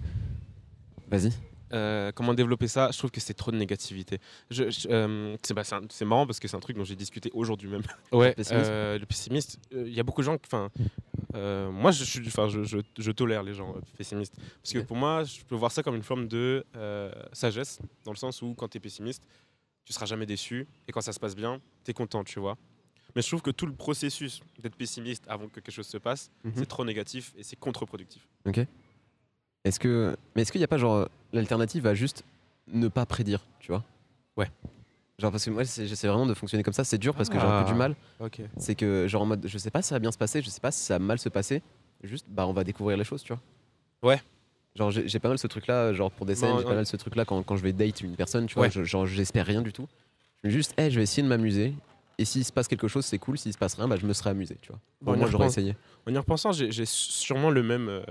Vas-y. Euh, comment développer ça? Je trouve que c'est trop de négativité. Je, je- euh, c'est bah, c'est marrant parce que c'est un truc dont j'ai discuté aujourd'hui même. <laughs> Ouais, euh, le pessimiste. Il y a beaucoup de gens. Enfin, euh, moi, je suis, enfin, je, tolère les gens euh, pessimistes parce que Ok. pour moi, je peux voir ça comme une forme de euh, sagesse, dans le sens où quand tu es pessimiste, tu seras jamais déçu et quand ça se passe bien, tu es content, tu vois. Mais je trouve que tout le processus d'être pessimiste avant que quelque chose se passe, Mhm. c'est trop négatif et c'est contre-productif. Est-ce que. Mais est-ce qu'il n'y a pas, genre, l'alternative à juste ne pas prédire, tu vois? Ouais. Genre, parce que moi, j'essaie vraiment de fonctionner comme ça. C'est dur parce que j'ai un peu Ah. du mal. C'est que, genre, en mode, je sais pas si ça va bien se passer, je sais pas si ça va mal se passer. Juste, bah, on va découvrir les choses, tu vois. Ouais. Genre, j'ai pas mal ce truc-là, genre, pour des scènes, j'ai pas mal ce truc-là quand, quand je vais date une personne, tu vois. Ouais. je- genre, j'espère rien du tout. Je me dis juste, hey, je vais essayer de m'amuser. Et s'il se passe quelque chose, c'est cool. S'il se passe rien, bah, je me serai amusé, tu vois. Bon, moins, j'aurais essayé. En y repensant, j'ai j'ai sûrement le même, euh,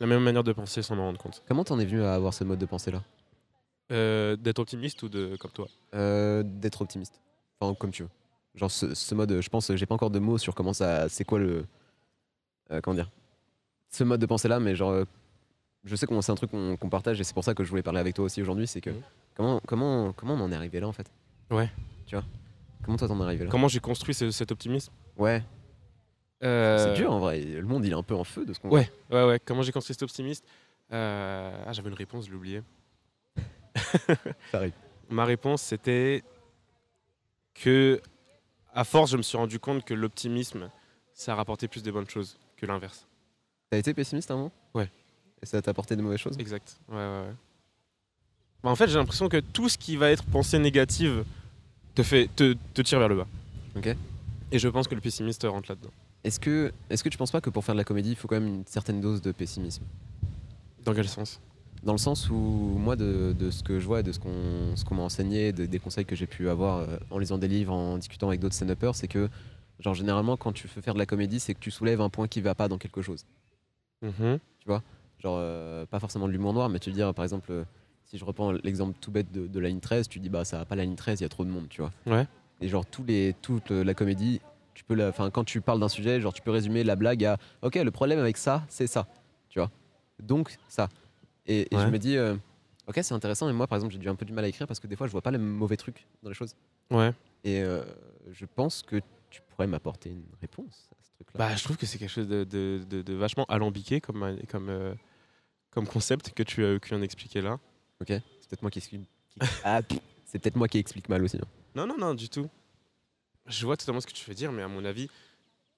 la même manière de penser sans m'en rendre compte. Comment t'en es venu à avoir ce mode de pensée-là Euh, D'être optimiste ou de comme toi Euh, D'être optimiste. Enfin, comme tu veux. Genre, ce, ce mode, je pense, j'ai pas encore de mots sur comment ça. C'est quoi le. euh, comment dire Ce mode de pensée-là, mais genre. je sais que c'est un truc qu'on partage et c'est pour ça que je voulais parler avec toi aussi aujourd'hui. C'est que. Mhm. Comment, comment, comment on en est arrivé là en fait? Ouais. Tu vois? Comment toi t'en es arrivé là? Comment j'ai construit ce- cet optimisme? Ouais. Euh, C'est dur en vrai. Le monde il est un peu en feu de ce qu'on Ouais, ouais, ouais. Comment j'ai construit cet optimisme Euh, Ah, j'avais une réponse, je l'ai oublié. <laughs> Ça arrive. Ma réponse, c'était que, à force, je me suis rendu compte que l'optimisme, ça a rapporté plus de bonnes choses que l'inverse. T'as été pessimiste moment? Ouais. Et ça t'a apporté de mauvaises choses? Exact. Ouais, ouais, ouais. Bah, en fait, j'ai l'impression que tout ce qui va être pensée négative te, fait, te, te tire vers le bas. Ok. Et je pense que le pessimiste rentre là-dedans. Est-ce que, est que tu penses pas que pour faire de la comédie, il faut quand même une certaine dose de pessimisme? Dans quel sens? Dans le sens où, moi, de, de ce que je vois et de ce qu'on m'a enseigné, de- des conseils que j'ai pu avoir euh, en lisant des livres, en discutant avec d'autres stand-uppers, c'est que, genre, généralement, quand tu veux faire de la comédie, c'est que tu soulèves un point qui va pas dans quelque chose. Mhm. Genre, euh, pas forcément de l'humour noir, mais tu veux dire, par exemple, euh, si je reprends l'exemple tout bête de, de la ligne 13, tu dis, bah, ça va pas la ligne 13, il y a trop de monde, tu vois? Ouais. Et genre, tous les, toute la comédie, tu peux enfin, quand tu parles d'un sujet, genre, tu peux résumer la blague à, ok, le problème avec ça, c'est ça, tu vois. Donc, ça. Et, et je me dis, euh, ok, c'est intéressant, et moi, par exemple, j'ai du un peu du mal à écrire parce que des fois, je vois pas les mauvais trucs dans les choses. Ouais. Et euh, je pense que tu pourrais m'apporter une réponse à ce truc-là. Bah, je trouve que c'est quelque chose de, de- de- de vachement alambiqué comme, comme, euh, comme concept que tu, as, viens d'expliquer là. ok C'est peut-être moi qui explique. qui- Ah, c'est peut-être moi qui explique mal aussi. hein. Non, non, non, du tout. Je vois totalement ce que tu veux dire, mais à mon avis,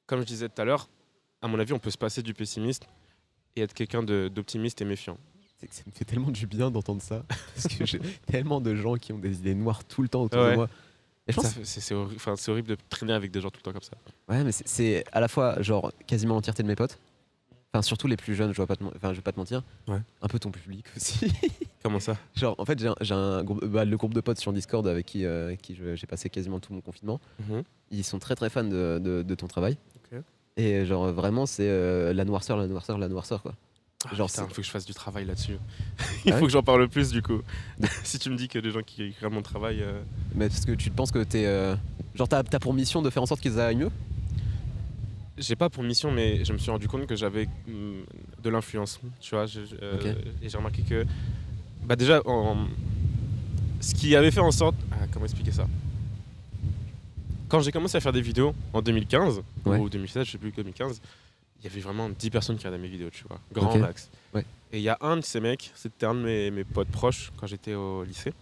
comme je disais tout à l'heure, à mon avis, on peut se passer du pessimiste et être quelqu'un d'optimiste et méfiant. C'est que ça me fait tellement du bien d'entendre ça. <laughs> Parce que j'ai tellement de gens qui ont des idées noires tout le temps autour de moi. C'est horrible de traîner avec des gens tout le temps comme ça. Ouais, mais c'est- c'est à la fois genre quasiment l'entièreté de mes potes. Enfin, surtout les plus jeunes, je, vois pas te men- enfin, je vais pas te mentir. Ouais. Un peu ton public aussi. <laughs> Comment ça? Genre, en fait, j'ai un, groupe, bah, le groupe de potes sur Discord avec qui, euh, avec qui je- j'ai passé quasiment tout mon confinement. Mhm. Ils sont très très fans de, de- de ton travail. Et genre, vraiment, c'est euh, la noirceur, la noirceur, la noirceur, quoi. Genre, Genre, il faut que je fasse du travail là-dessus. <laughs> Il Ah faut que j'en parle plus du coup. <laughs> si tu me dis que des gens qui écrivent mon travail. euh, Mais parce que tu penses que t'es. euh, genre, t'as as pour mission de faire en sorte qu'ils aillent mieux? J'ai pas pour mission, mais je me suis rendu compte que j'avais hum, de l'influence. Tu vois, je- euh, et j'ai remarqué que. Bah, déjà, en- ce qui avait fait en sorte. Ah, comment expliquer ça? Quand j'ai commencé à faire des vidéos en 2015, Ouais. ou 2016, je sais plus, 2015, il y avait vraiment 10 personnes qui regardaient mes vidéos, tu vois. Grand max. Ouais. Et il y a un de ces mecs, c'était un de mes, mes potes proches quand j'étais au lycée.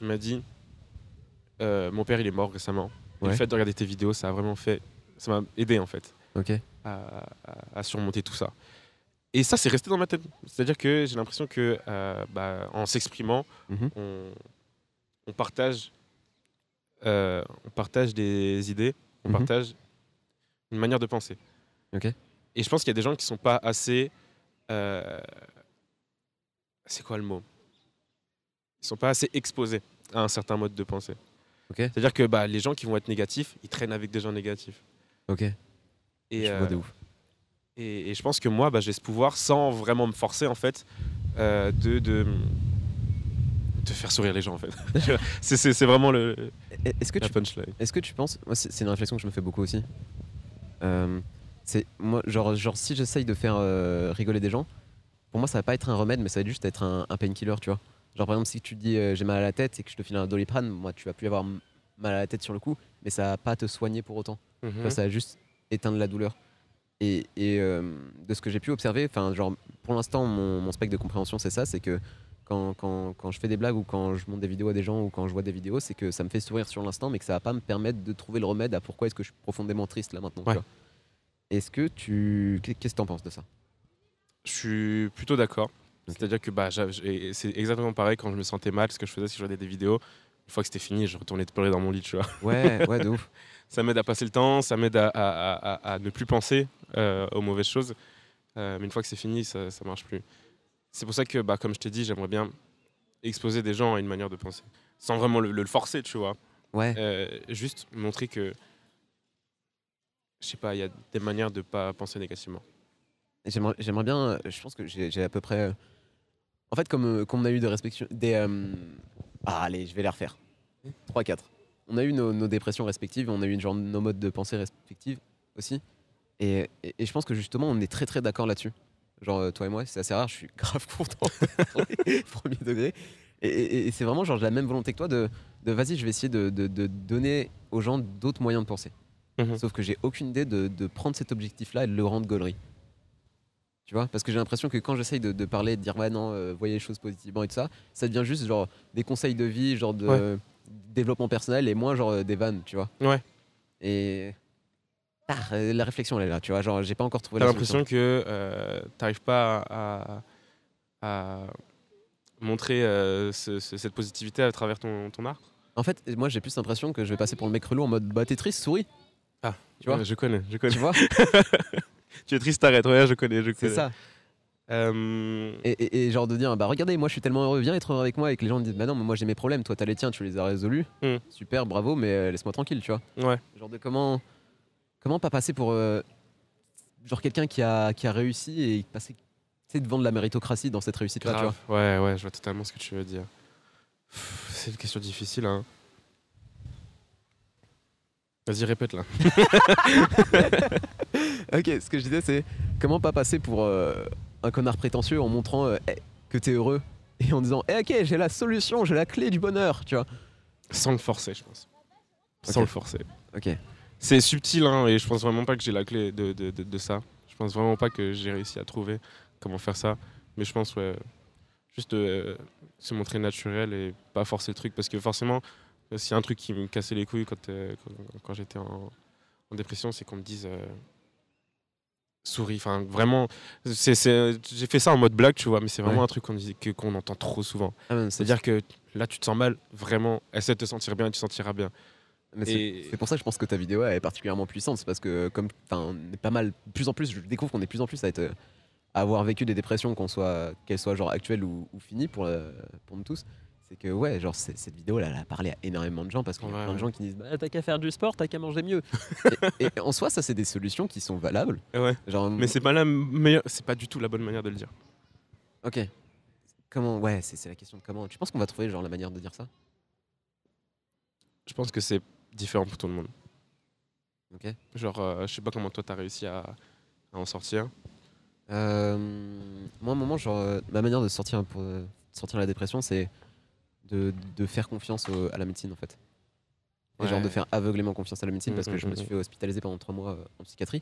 Il m'a dit euh, Mon père, il est mort récemment. Ouais. Le fait de regarder tes vidéos, ça a vraiment fait. Ça m'a aidé en fait à, à- à surmonter tout ça. Et ça, c'est resté dans ma tête. C'est-à-dire que j'ai l'impression que euh, bah, en s'exprimant, Mhm. on, on partage, euh, on partage des idées, on Mhm. partage une manière de penser. Et je pense qu'il y a des gens qui sont pas assez. euh, c'est quoi le mot? Ils sont pas assez exposés à un certain mode de pensée. C'est-à-dire que bah, les gens qui vont être négatifs, ils traînent avec des gens négatifs. Ok. Et, je vois de euh, ouf. et, et je pense que moi, bah, j'ai ce pouvoir, sans vraiment me forcer, en fait, euh, de, de, de faire sourire les gens, en fait. <laughs> C'est, c'est, c'est vraiment le, Et- Est-ce que la tu punchline. Est-ce que tu penses, moi c'est une réflexion que je me fais beaucoup aussi. Euh, c'est moi genre genre si j'essaye de faire rigoler des gens, pour moi ça va pas être un remède, mais ça va juste être un, un painkiller, tu vois. Genre par exemple si tu dis j'ai mal à la tête et que je te file un doliprane, moi tu vas plus avoir mal à la tête sur le coup, mais ça va pas te soigner pour autant. Mhm. ça va juste éteindre la douleur. Et, et, euh, de ce que j'ai pu observer, enfin genre pour l'instant mon, mon spectre de compréhension c'est ça, c'est que quand, quand, quand je fais des blagues ou quand je monte des vidéos à des gens ou quand je vois des vidéos, c'est que ça me fait sourire sur l'instant, mais que ça va pas me permettre de trouver le remède à pourquoi est-ce que je suis profondément triste là maintenant. Ouais. Est-ce que tu. Qu'est- Qu'est-ce que t'en penses de ça? Je suis plutôt d'accord. C'est-à-dire que bah, c'est exactement pareil quand je me sentais mal. Ce que je faisais, que je regardais des vidéos. Une fois que c'était fini, je retournais pleurer dans mon lit, tu vois. Ouais, ouais, de <laughs> ouf. Ça m'aide à passer le temps, ça m'aide à, à- à- à- à ne plus penser euh, aux mauvaises choses. Euh, mais une fois que c'est fini, ça, ça marche plus. C'est pour ça que, bah, comme je t'ai dit, j'aimerais bien exposer des gens à une manière de penser. Sans vraiment le, le forcer, tu vois. Ouais, Euh, juste montrer que, je sais pas, il y a des manières de pas penser négativement. j'aimerais bien. Je pense que j'ai à peu près. En fait, comme, comme on a eu des respections. Des, Ah, allez, je vais les refaire. 3-4. On a eu nos, nos dépressions respectives, on a eu genre nos modes de pensée respectifs aussi. Et, et- et je pense que justement, on est très très d'accord là-dessus. Genre, euh, toi et moi, c'est assez rare, je suis <laughs> grave content. <laughs> Premier degré. Et, c'est vraiment genre j'ai la même volonté que toi de, de vas-y, je vais essayer de, de- de donner aux gens d'autres moyens de penser. Mhm. Sauf que j'ai aucune idée de, de prendre cet objectif-là et de le rendre gaulerie. Tu vois Parce que j'ai l'impression que quand j'essaye de, de parler, de dire ouais, non, euh, voyez les choses positivement et tout ça, ça devient juste genre des conseils de vie, genre de Ouais. Développement personnel et moins genre euh, des vannes, tu vois Ouais. Et. Ah, euh, la réflexion elle est là, tu vois. Genre, j'ai pas encore trouvé T'as l'impression que euh, t'arrives pas à, à montrer euh, ce- ce- cette positivité à travers ton, ton art? En fait, moi j'ai plus l'impression que je vais passer pour le mec relou en mode bah t'es triste, souris. Ah, Tu vois Je connais, je connais. Tu vois <laughs> tu es triste, arrête. Ouais, je connais, je C'est connais. ça. Euh, Et, et- et genre de dire bah regardez moi je suis tellement heureux viens être heureux avec moi et que les gens me disent bah non mais moi j'ai mes problèmes toi t'as les tiens tu les as résolus Hmm. super bravo mais euh, laisse-moi tranquille tu vois ouais. genre de comment comment pas passer pour euh, genre quelqu'un qui a qui a réussi et passer sais, devant de la méritocratie dans cette réussite là tu vois. Ouais, ouais, je vois totalement ce que tu veux dire. C'est une question difficile, hein. Vas-y, répète là. <laughs> ok ce que je disais c'est comment pas passer pour euh, un connard prétentieux en montrant euh, Eh, que t'es heureux et en disant eh, ok j'ai la solution j'ai la clé du bonheur tu vois Sans le forcer, je pense. Sans le forcer. ok C'est subtil, hein, et je pense vraiment pas que j'ai la clé de, de, de- de ça. Je pense vraiment pas que j'ai réussi à trouver comment faire ça. Mais je pense, ouais, juste euh, se montrer naturel et pas forcer le truc. Parce que forcément, S'il y a un truc qui me cassait les couilles quand, euh, quand, quand j'étais en, en dépression, c'est qu'on me dise euh, souris. Enfin, vraiment, c'est- c'est- j'ai fait ça en mode blague, tu vois, mais c'est vraiment Ouais. un truc qu'on dit- que- qu'on entend trop souvent. Ah, C'est-à-dire que là, tu te sens mal, vraiment, essaie de te sentir bien et tu te sentiras bien. mais c'est- Et c'est pour ça que je pense que ta vidéo est particulièrement puissante. C'est parce que, comme on est pas mal, plus en plus, je découvre qu'on est plus en plus à, être, à avoir vécu des dépressions, qu'on soit, qu'elles soient genre actuelles ou, ou finies pour, euh, pour nous tous. C'est que, ouais, genre, cette vidéo là, elle a parlé à énormément de gens parce qu'il y a Ouais, plein de gens qui disent bah, T'as qu'à faire du sport, t'as qu'à manger mieux. <laughs> et, et en soi, ça, c'est des solutions qui sont valables. ouais. Genre, Mais c'est pas la meilleure, c'est pas du tout la bonne manière de le dire. Ok. Comment Ouais, c'est la question de comment. Tu penses qu'on va trouver genre la manière de dire ça? Je pense que c'est différent pour tout le monde. Ok. Genre, euh, je sais pas comment toi t'as réussi à, à en sortir. Euh, moi, à un moment, genre, euh, ma manière de sortir pour sortir de la dépression, c'est de, de faire confiance au- à la médecine en fait. Et genre de Ouais. faire aveuglément confiance à la médecine Mm, parce que mm, je me mm, suis fait hospitaliser pendant trois mois euh, en psychiatrie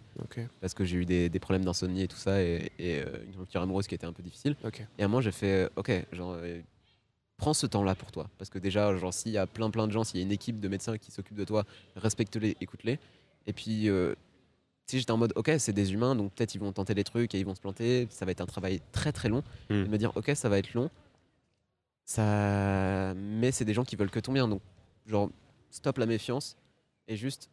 parce que j'ai eu des, des problèmes d'insomnie et tout ça et, et, euh, une rupture amoureuse qui était un peu difficile. Et à moment, j'ai fait, euh, ok, genre, euh, prends ce temps-là pour toi. Parce que déjà, genre, s'il y a plein plein de gens, s'il y a une équipe de médecins qui s'occupe de toi, respecte-les, écoute-les. Et puis, si j'étais en mode, ok, c'est des humains, donc peut-être ils vont tenter des trucs et ils vont se planter, ça va être un travail très très long. Mm. Et de me dire, ok, ça va être long, ça... mais c'est des gens qui veulent que ton bien. Donc, genre, stop la méfiance et juste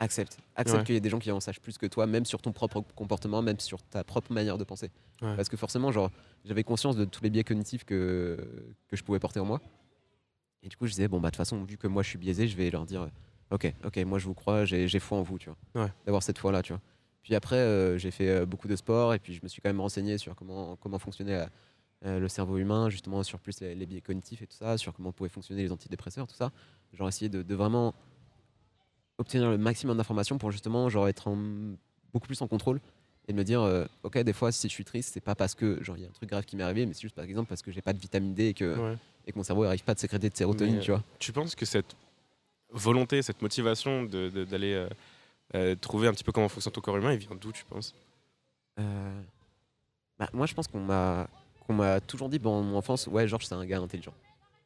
accepte. Accepte Ouais. qu'il y ait des gens qui en sachent plus que toi, même sur ton propre comportement, même sur ta propre manière de penser. Ouais. Parce que forcément, genre, j'avais conscience de tous les biais cognitifs que, que je pouvais porter en moi. Et du coup, je disais, bon, bah, de toute façon, vu que moi je suis biaisé, je vais leur dire, euh, ok, ok, moi je vous crois, j'ai foi en vous, tu vois. Ouais. D'avoir cette foi-là, tu vois. Puis après, euh, j'ai fait euh, beaucoup de sport et puis je me suis quand même renseigné sur comment, comment fonctionnait euh, euh, le cerveau humain, justement, sur plus les, les biais cognitifs et tout ça, sur comment pouvaient fonctionner les antidépresseurs, tout ça. Genre, essayer de, de vraiment obtenir le maximum d'informations pour justement, genre, être en- beaucoup plus en contrôle et de me dire euh, ok des fois si je suis triste c'est pas parce que genre il y a un truc grave qui m'est arrivé mais c'est juste par exemple parce que j'ai pas de vitamine D et que, Ouais. et que mon cerveau n'arrive pas de sécréter de sérotonine Mais, tu vois Tu penses que cette volonté, cette motivation de- de- d'aller euh, euh, trouver un petit peu comment fonctionne ton corps humain, il vient d'où, tu penses? Bah, moi je pense qu'on m'a qu'on m'a toujours dit pendant mon enfance ouais Georges c'est un gars intelligent.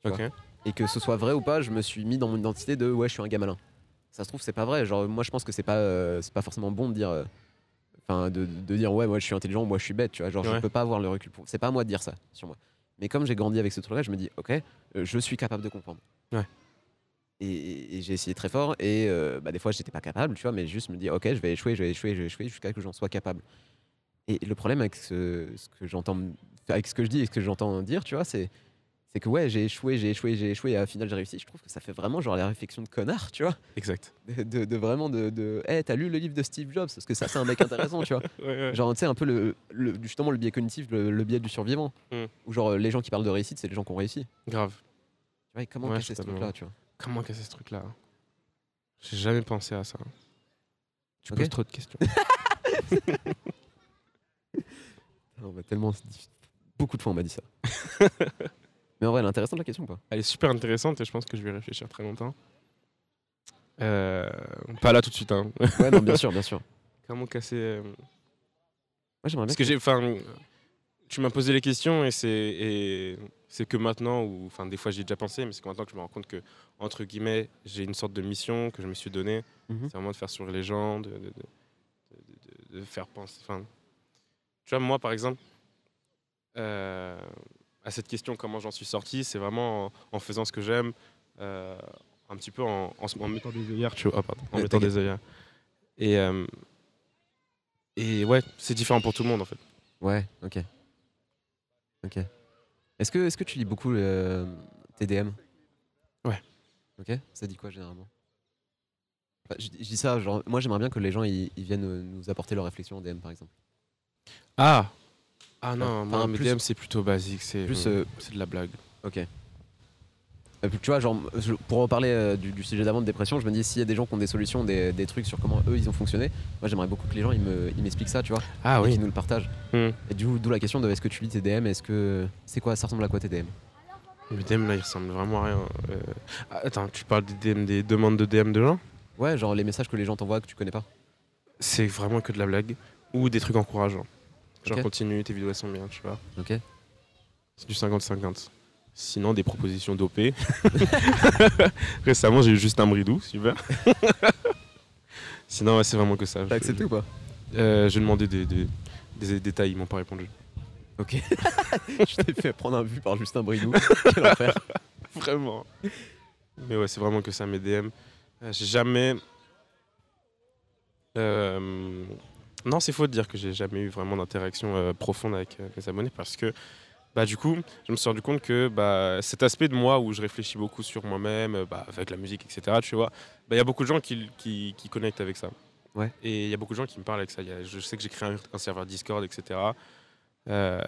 Tu Ok. et que ce soit vrai ou pas je me suis mis dans mon identité de ouais je suis un gars malin. Ça se trouve c'est pas vrai. Genre moi je pense que c'est pas euh, c'est pas forcément bon de dire euh, enfin de, de dire ouais moi je suis intelligent moi je suis bête tu vois. Genre je Ouais. peux pas avoir le recul pour c'est pas à moi de dire ça sur moi. Mais comme j'ai grandi avec ce truc là je me dis ok euh, je suis capable de comprendre. Ouais. et, et j'ai essayé très fort et euh, bah, des fois j'étais pas capable tu vois mais juste me dire ok je vais échouer je vais échouer je vais échouer jusqu'à ce que j'en sois capable. Et le problème avec ce, ce que j'entends avec ce que je dis et ce que j'entends dire tu vois c'est c'est que ouais j'ai échoué j'ai échoué j'ai échoué et au final j'ai réussi je trouve que ça fait vraiment genre la réflexion de connard tu vois Exact. de, de- de vraiment de, de hey, t'as lu le livre de Steve Jobs? Parce que ça c'est un mec intéressant tu vois <laughs> Ouais, ouais. genre tu sais un peu le, le- justement le biais cognitif le, le biais du survivant Mm. ou genre les gens qui parlent de réussite c'est les gens qui ont réussi Grave. et comment Ouais, cacher ce totalement. truc là tu vois? Comment casser ce truc-là? J'ai jamais pensé à ça. Tu poses trop de questions. <laughs> <laughs> on m'a tellement beaucoup de fois on m'a dit ça <laughs> mais en vrai elle est intéressante la question ou pas? Elle est super intéressante et je pense que je vais y réfléchir très longtemps. Euh, pas là tout de suite. Hein. ouais non bien sûr bien sûr <laughs> Comment casser euh, j'aimerais bien Parce que j'ai, enfin, tu m'as posé les questions et c'est et c'est que maintenant ou enfin des fois j'y ai déjà pensé, mais c'est que maintenant que je me rends compte que entre guillemets j'ai une sorte de mission que je me suis donnée. Mhm. C'est vraiment de faire sourire les gens, de- de- de faire penser. Enfin, tu vois moi par exemple. Euh, à cette question comment j'en suis sorti, c'est vraiment en, en faisant ce que j'aime, euh, un petit peu en, en, se- en mettant des œillères, tu vois, ah, pardon, en mettant des œillères. Et, euh, et ouais, c'est différent pour tout le monde en fait. ouais ok. Ok. Est-ce que est-ce que tu lis beaucoup le TDM Ouais. ok ça dit quoi généralement? Enfin, je, dis- je dis ça genre moi j'aimerais bien que les gens ils, ils viennent euh, nous apporter leurs réflexions en DM par exemple. Ah Ah non, Enfin, moi, mes plus- DM, c'est plutôt basique, c'est plus, euh, euh, c'est de la blague. Ok. Et puis, tu vois, genre, je- pour reparler euh, du, du sujet d'avant de dépression, je me dis s'il y a des gens qui ont des solutions, des, des trucs sur comment eux ils ont fonctionné, moi j'aimerais beaucoup que les gens ils me- ils m'expliquent ça, tu vois, Ah et oui. qu'ils nous le partagent. Hmm. Et du coup, d'où la question de est-ce que tu lis tes DM, est-ce que c'est quoi, ça ressemble à quoi tes DM Les DM là, ils ressemblent vraiment à rien. Euh, ah, attends, tu parles des DM, des demandes de DM de gens? Ouais, genre les messages que les gens t'envoient que tu connais pas. C'est vraiment que de la blague ou des trucs encourageants. Genre continue, tes vidéos elles sont bien, tu vois. Ok. C'est du 50-50. Sinon, des propositions d'OP. <laughs> Récemment, j'ai eu juste un bridou, super. Sinon, ouais, c'est vraiment que ça. T'as accepté ou pas? Euh, J'ai demandé des, des- des détails, ils m'ont pas répondu. Ok. <laughs> je t'ai fait prendre un vu par Justin Bridou. <laughs> Quel enfer. Vraiment. Mais ouais, c'est vraiment que ça, mes DM. Euh, j'ai jamais. Euh, Non, c'est faux de dire que j'ai jamais eu vraiment d'interaction euh, profonde avec euh, mes abonnés parce que, bah, du coup, je me suis rendu compte que bah, cet aspect de moi où je réfléchis beaucoup sur moi-même, euh, bah, avec la musique, etc., tu vois, bah, il y a beaucoup de gens qui, qui, qui connectent avec ça. Ouais. Et il y a beaucoup de gens qui me parlent avec ça. Y a- je sais que j'ai créé un, un serveur Discord, etc. Euh,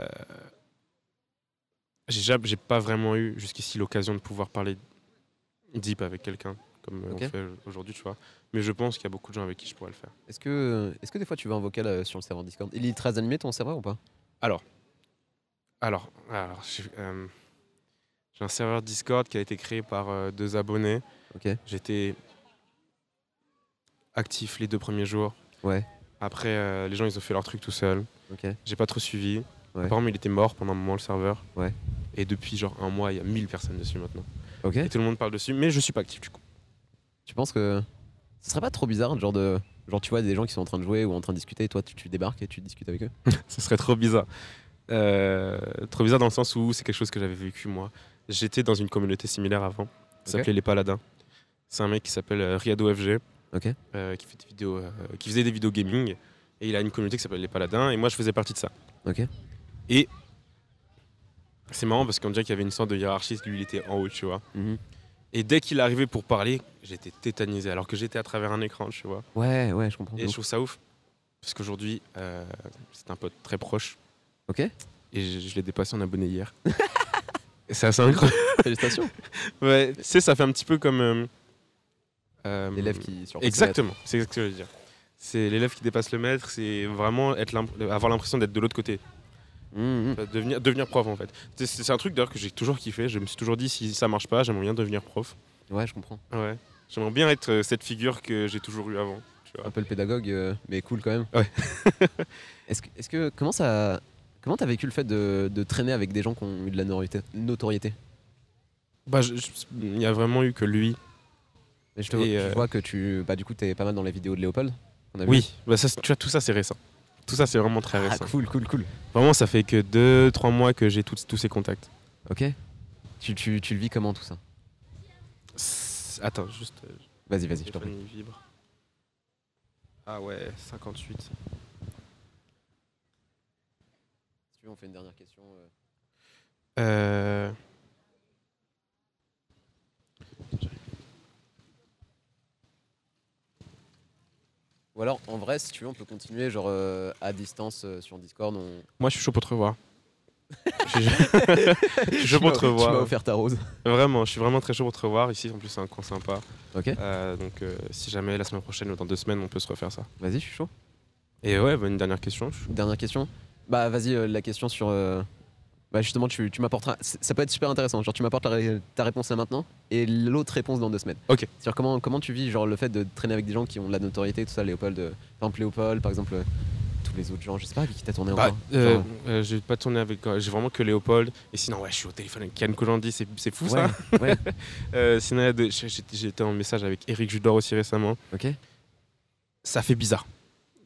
j'ai pas vraiment eu jusqu'ici l'occasion de pouvoir parler deep avec quelqu'un comme on fait aujourd'hui, tu vois. Mais je pense qu'il y a beaucoup de gens avec qui je pourrais le faire. Est-ce que, est que des fois tu veux un vocal euh, sur le serveur Discord? Il est très animé ton serveur ou pas? Alors, alors j'ai euh, j'ai un serveur Discord qui a été créé par euh, deux abonnés. J'étais actif les deux premiers jours. Ouais. Après, les gens, ils ont fait leur truc tout seuls. J'ai pas trop suivi. Ouais. Apparemment, il était mort pendant un moment, le serveur. Ouais. Et depuis genre un mois, il y a 1000 personnes dessus maintenant. Et tout le monde parle dessus, mais je suis pas actif du coup. Tu penses que ce serait pas trop bizarre, genre de. Genre tu vois des gens qui sont en train de jouer ou en train de discuter et toi tu, tu débarques et tu discutes avec eux? <laughs> Ce serait trop bizarre. Euh, trop bizarre dans le sens où c'est quelque chose que j'avais vécu moi. J'étais dans une communauté similaire avant. Ok. s'appelait Les Paladins. C'est un mec qui s'appelle euh, Riado FG. Euh, qui, fait des vidéos, euh, qui faisait des vidéos gaming. Et il a une communauté qui s'appelle Les Paladins. Et moi, je faisais partie de ça. Et c'est marrant parce qu'on dirait qu'il y avait une sorte de hiérarchie. Lui, il était en haut, tu vois. Mhm. Et dès qu'il arrivait pour parler, j'étais tétanisé. Alors que j'étais à travers un écran, tu vois. Ouais, ouais, je comprends. Et je trouve ça ouf. Parce qu'aujourd'hui, euh, c'est un pote très proche. Ok. Et je, je l'ai dépassé en abonné hier. <laughs> C'est assez incroyable. Félicitations. <laughs> Ouais, tu sais, ça fait un petit peu comme. euh, euh, L'élève qui surpasse Exactement, c'est ce que je veux dire. C'est l'élève qui dépasse le maître, c'est vraiment être avoir l'impression d'être de l'autre côté, Mhm. Euh, devenir, devenir prof en fait. C'est- un truc d'ailleurs que j'ai toujours kiffé, je me suis toujours dit si ça marche pas, j'aimerais bien devenir prof. Ouais, je comprends. Ouais. J'aimerais bien être euh, cette figure que j'ai toujours eue avant. Tu vois. Un peu le pédagogue, euh, mais cool quand même. Ouais. <laughs> est-ce que, comment ça, comment t'as vécu le fait de, de traîner avec des gens qui ont eu de la notoriété, notoriété? Bah, Il y a vraiment eu que lui. Et je, te, je euh, vois que tu, bah du coup t'es pas mal dans les vidéos de Léopold. qu'on a vu. Oui, bah, ça, tu vois, tout ça c'est récent. Tout ça c'est vraiment très Ah, récent. cool, cool, cool. Vraiment, ça fait que 2-3 mois que j'ai tous ces contacts. Ok. Tu, tu, tu le vis comment tout ça? Attends, juste. euh, Vas-y, vas-y, je t'en prie. vibre. Ah ouais, 58. Si tu veux, on fait une dernière question. euh. Euh... Ou alors, en vrai, si tu veux, on peut continuer genre euh, à distance euh, sur Discord. On... Moi, je suis chaud pour te revoir. <laughs> je suis je suis <laughs> chaud pour te Tu m'as revoir. offert ta rose. Vraiment, je suis vraiment très chaud pour te revoir. Ici, en plus, c'est un coin sympa. Ok. Euh, donc, si jamais la semaine prochaine ou dans deux semaines, on peut se refaire ça. Vas-y, je suis chaud. Et ouais, bah, une dernière question. Dernière question. Bah, vas-y, la question sur. Bah, justement, tu, tu m'apporteras. Ça peut être super intéressant. Genre, tu m'apportes ta réponse là maintenant et l'autre réponse dans deux semaines. Ok. C'est-à-dire, comment, comment tu vis genre, le fait de traîner avec des gens qui ont de la notoriété, tout ça, Léopold. euh, Par exemple, Léopold, par exemple, euh, tous les autres gens, je sais pas avec qui t'as tourné Bah, encore. euh, Enfin, euh, j'ai pas tourné avec. euh, j'ai vraiment que Léopold. Et sinon, ouais, je suis au téléphone avec Kian Kojandi. C'est c'est fou ça. ouais, ouais, <laughs> Euh, sinon, été en message avec Eric Judor aussi récemment. ok. ça fait bizarre.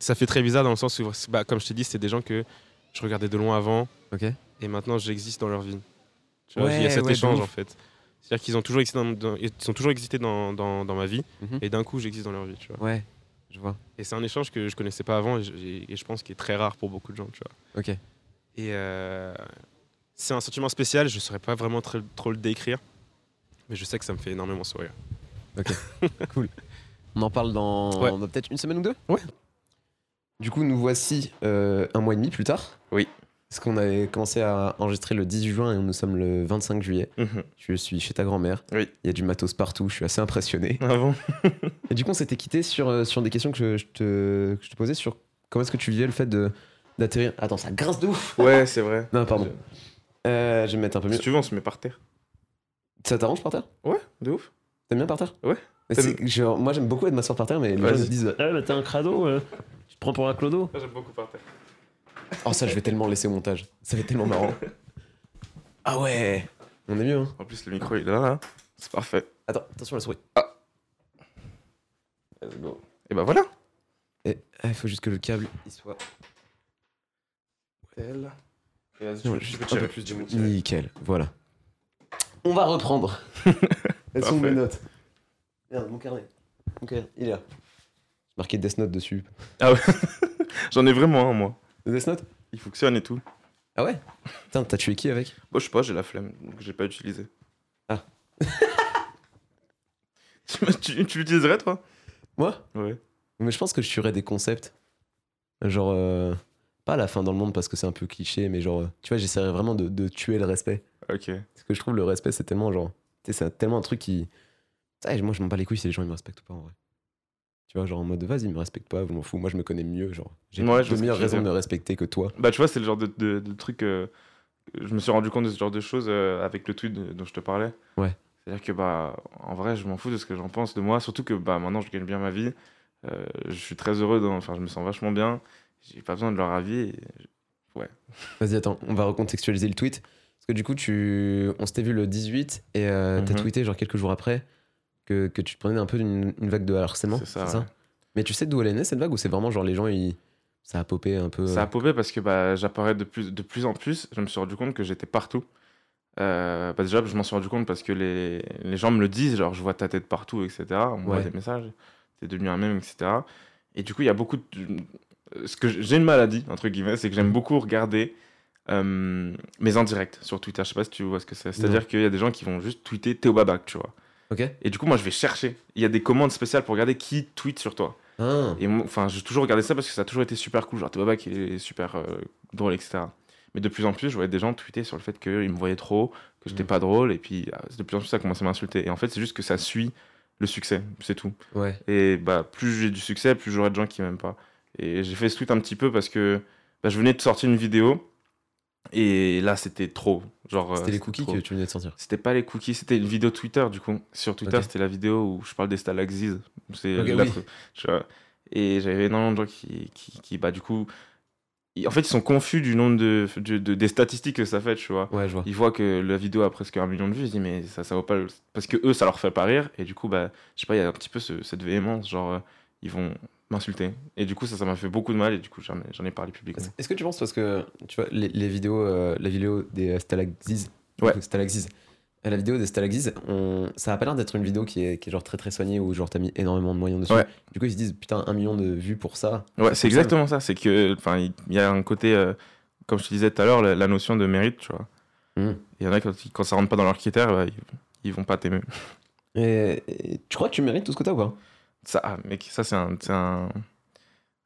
Ça fait très bizarre dans le sens où, bah, comme je t'ai dit, c'était des gens que je regardais de loin avant Ok. Et maintenant j'existe dans leur vie. Tu vois, Ouais, il y a cet ouais, échange en fait. C'est-à-dire qu'ils ont toujours existé dans, dans- ils sont toujours existé dans, dans- dans ma vie Mhm. et d'un coup j'existe dans leur vie. Tu vois. Ouais, je vois. Et c'est un échange que je connaissais pas avant et je, et je pense qu'il est très rare pour beaucoup de gens. Tu vois. Ok. Et euh, c'est un sentiment spécial, je ne saurais pas vraiment trop le décrire, mais je sais que ça me fait énormément sourire. <laughs> On en parle dans, Ouais. dans peut-être une semaine ou deux? Ouais. Du coup, nous voici euh, un mois et demi plus tard. Oui. Parce qu'on avait commencé à enregistrer le 18 juin et nous sommes le 25 juillet. Je suis chez ta grand-mère. Oui. Il y a du matos partout, je suis assez impressionné. Avant Et du coup, on s'était quitté sur, euh, sur des questions que je, te, que je te posais sur comment est-ce que tu vivais le fait de d'atterrir. Attends, ça grince de ouf Ouais, c'est vrai. Non, pardon. Euh, je vais me mettre un peu mieux. Si tu veux, on se met par terre. Ça t'arrange par terre? Ouais, de ouf. T'aimes bien par terre? Ouais. Genre, moi, j'aime beaucoup être m'asseoir par terre, mais les gens me disent Ah, bah, t'es un crado, euh, tu te prends pour un clodo. J'aime beaucoup par terre. Oh, ça, je vais tellement laisser au montage. Ça va être tellement marrant. Ah ouais On est mieux, hein En plus, le micro, il est là, là. C'est parfait. Attends, attention à la souris. Let's go. Et bah voilà. Et ah, il faut juste que le câble il soit. Elle. Et vas-y, Non, je, je juste peux tirer peu plus du tirer. Nickel, voilà. On va reprendre. <laughs> Elles sont où Parfait. mes notes Merde, mon carnet. Mon carnet, il est là. J'ai marqué Death Note dessus. <laughs> J'en ai vraiment un, moi. Death Note Il fonctionne et tout. Ah ouais? Putain, t'as tué qui avec? Bon, je sais pas, j'ai la flemme, donc j'ai pas utilisé. Ah. <laughs> tu, m'as- tu, tu l'utiliserais, toi? Moi? Ouais. Mais je pense que je tuerais des concepts. Genre. euh, Pas la fin dans le monde parce que c'est un peu cliché, mais genre. euh, Tu vois, j'essaierais vraiment de, de tuer le respect. Ok. Parce que je trouve le respect, c'est tellement genre. Tu sais, c'est tellement un truc qui. Ça, moi, je m'en bats les couilles si les gens ils me respectent pas en vrai. Tu vois, genre en mode vas-y, ils me respectent pas, je m'en fous, moi je me connais mieux. Genre, j'ai Ouais, de meilleures raisons de me respecter que toi. Bah, tu vois, c'est le genre de, de, de truc. euh, je me suis rendu compte de ce genre de choses euh, avec le tweet dont je te parlais. Ouais. C'est-à-dire que, bah, en vrai, je m'en fous de ce que j'en pense de moi. Surtout que, bah, maintenant, je gagne bien ma vie. Euh, je suis très heureux. Dans... Enfin, je me sens vachement bien. J'ai pas besoin de leur avis. et- Vas-y, attends, on va recontextualiser le tweet. Parce que du coup, tu... on s'était vu le 18 et euh, t'as Mhm. tweeté genre quelques jours après que, que tu te prenais un peu d'une une vague de harcèlement. C'est ça, ouais. Mais tu sais d'où elle est née cette vague ou c'est vraiment genre les gens, ils... ça a popé un peu Ça a euh, popé parce que bah, j'apparais de plus, de plus en plus. Je me suis rendu compte que j'étais partout. Euh, bah, déjà, je m'en suis rendu compte parce que les, les gens me le disent, genre je vois ta tête partout, etc. On voit Ouais. des messages, t'es devenu un mème, etc. Et du coup, il y a beaucoup de... Ce que j'ai une maladie, entre guillemets, c'est que j'aime beaucoup regarder euh, mes indirects sur Twitter. Je sais pas si tu vois ce que c'est. C'est-à-dire qu'il y a des gens qui vont juste tweeter Théo Babac, tu vois. Et du coup, moi, je vais chercher. Il y a des commandes spéciales pour regarder qui tweet sur toi. Ah, Et enfin, j'ai toujours regardé ça parce que ça a toujours été super cool. Genre, Babac, il est super euh, drôle, etc. Mais de plus en plus, je voyais des gens tweeter sur le fait qu'ils me voyaient trop, que j'étais Mhm. pas drôle, et puis euh, de plus en plus, ça commençait à m'insulter. Et en fait, c'est juste que ça suit le succès, c'est tout. ouais. Et bah, plus j'ai du succès, plus j'aurai de gens qui m'aiment pas. Et j'ai fait ce tweet un petit peu parce que bah, je venais de sortir une vidéo, et là, c'était trop. Genre, euh, C'était les cookies trop. que tu venais de sortir. C'était pas les cookies, c'était une vidéo Twitter du coup. Sur Twitter, c'était la vidéo où je parle des stalagzies. C'est Ok, la- oui. Et j'avais énormément de gens qui, qui, qui, bah, du coup, en fait, ils sont confus du nombre de, de- de- des statistiques que ça fait, tu vois. Ouais, je vois. Ils voient que la vidéo a presque un million de vues, ils se disent, mais ça, ça vaut pas le... Parce que eux, ça leur fait pas rire, et du coup, bah, je sais pas, il y a un petit peu ce- cette véhémence, genre, euh, ils vont m'insulter. Et du coup, ça, ça m'a fait beaucoup de mal, et du coup, j'en ai, parlé publiquement. Est-ce que tu penses parce que tu vois les, les vidéos, euh, la vidéo des euh, stalagzies, Ouais. euh, la vidéo des stalagzies, on... ça a pas l'air d'être une vidéo qui est, qui est genre très très soignée où genre t'as mis énormément de moyens dessus. Ouais. Du coup ils se disent putain un million de vues pour ça. Ouais, c'est ça. exactement ça. C'est que, enfin, il y a un côté, euh, comme je te disais tout à l'heure, la, la notion de mérite, tu vois. Mhm. Il y en a quand, quand ça rentre pas dans leurs critères, bah, ils, ils vont pas t'aimer. Et, et tu crois que tu mérites tout ce que t'as ou pas? Ça, ah, mec, ça c'est un, c'est un,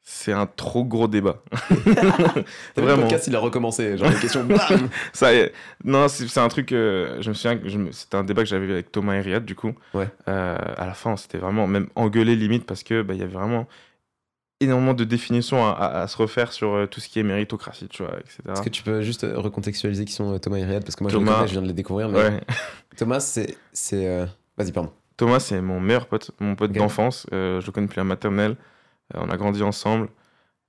c'est un trop gros débat. <laughs> <laughs> Vu, Le Vraiment. podcast il a recommencé, genre les questions bam <laughs> Ça, y est. non, c'est un truc. euh, je me souviens, que me- c'était un débat que j'avais eu avec Thomas et Riyad, du coup. Ouais. Euh, à la fin, c'était vraiment même engueulé limite parce que bah, il y avait vraiment énormément de définitions à, à- à se refaire sur euh, tout ce qui est méritocratie, tu vois, etc. Est-ce que tu peux juste euh, recontextualiser qui sont Thomas et Riyad Parce que moi je les Thomas. connais, je viens de les découvrir. Mais Ouais. Thomas c'est. c'est euh, Vas-y, pardon. Thomas, c'est mon meilleur pote, mon pote d'enfance. Euh, je le connais depuis la maternelle. Euh, on a grandi ensemble.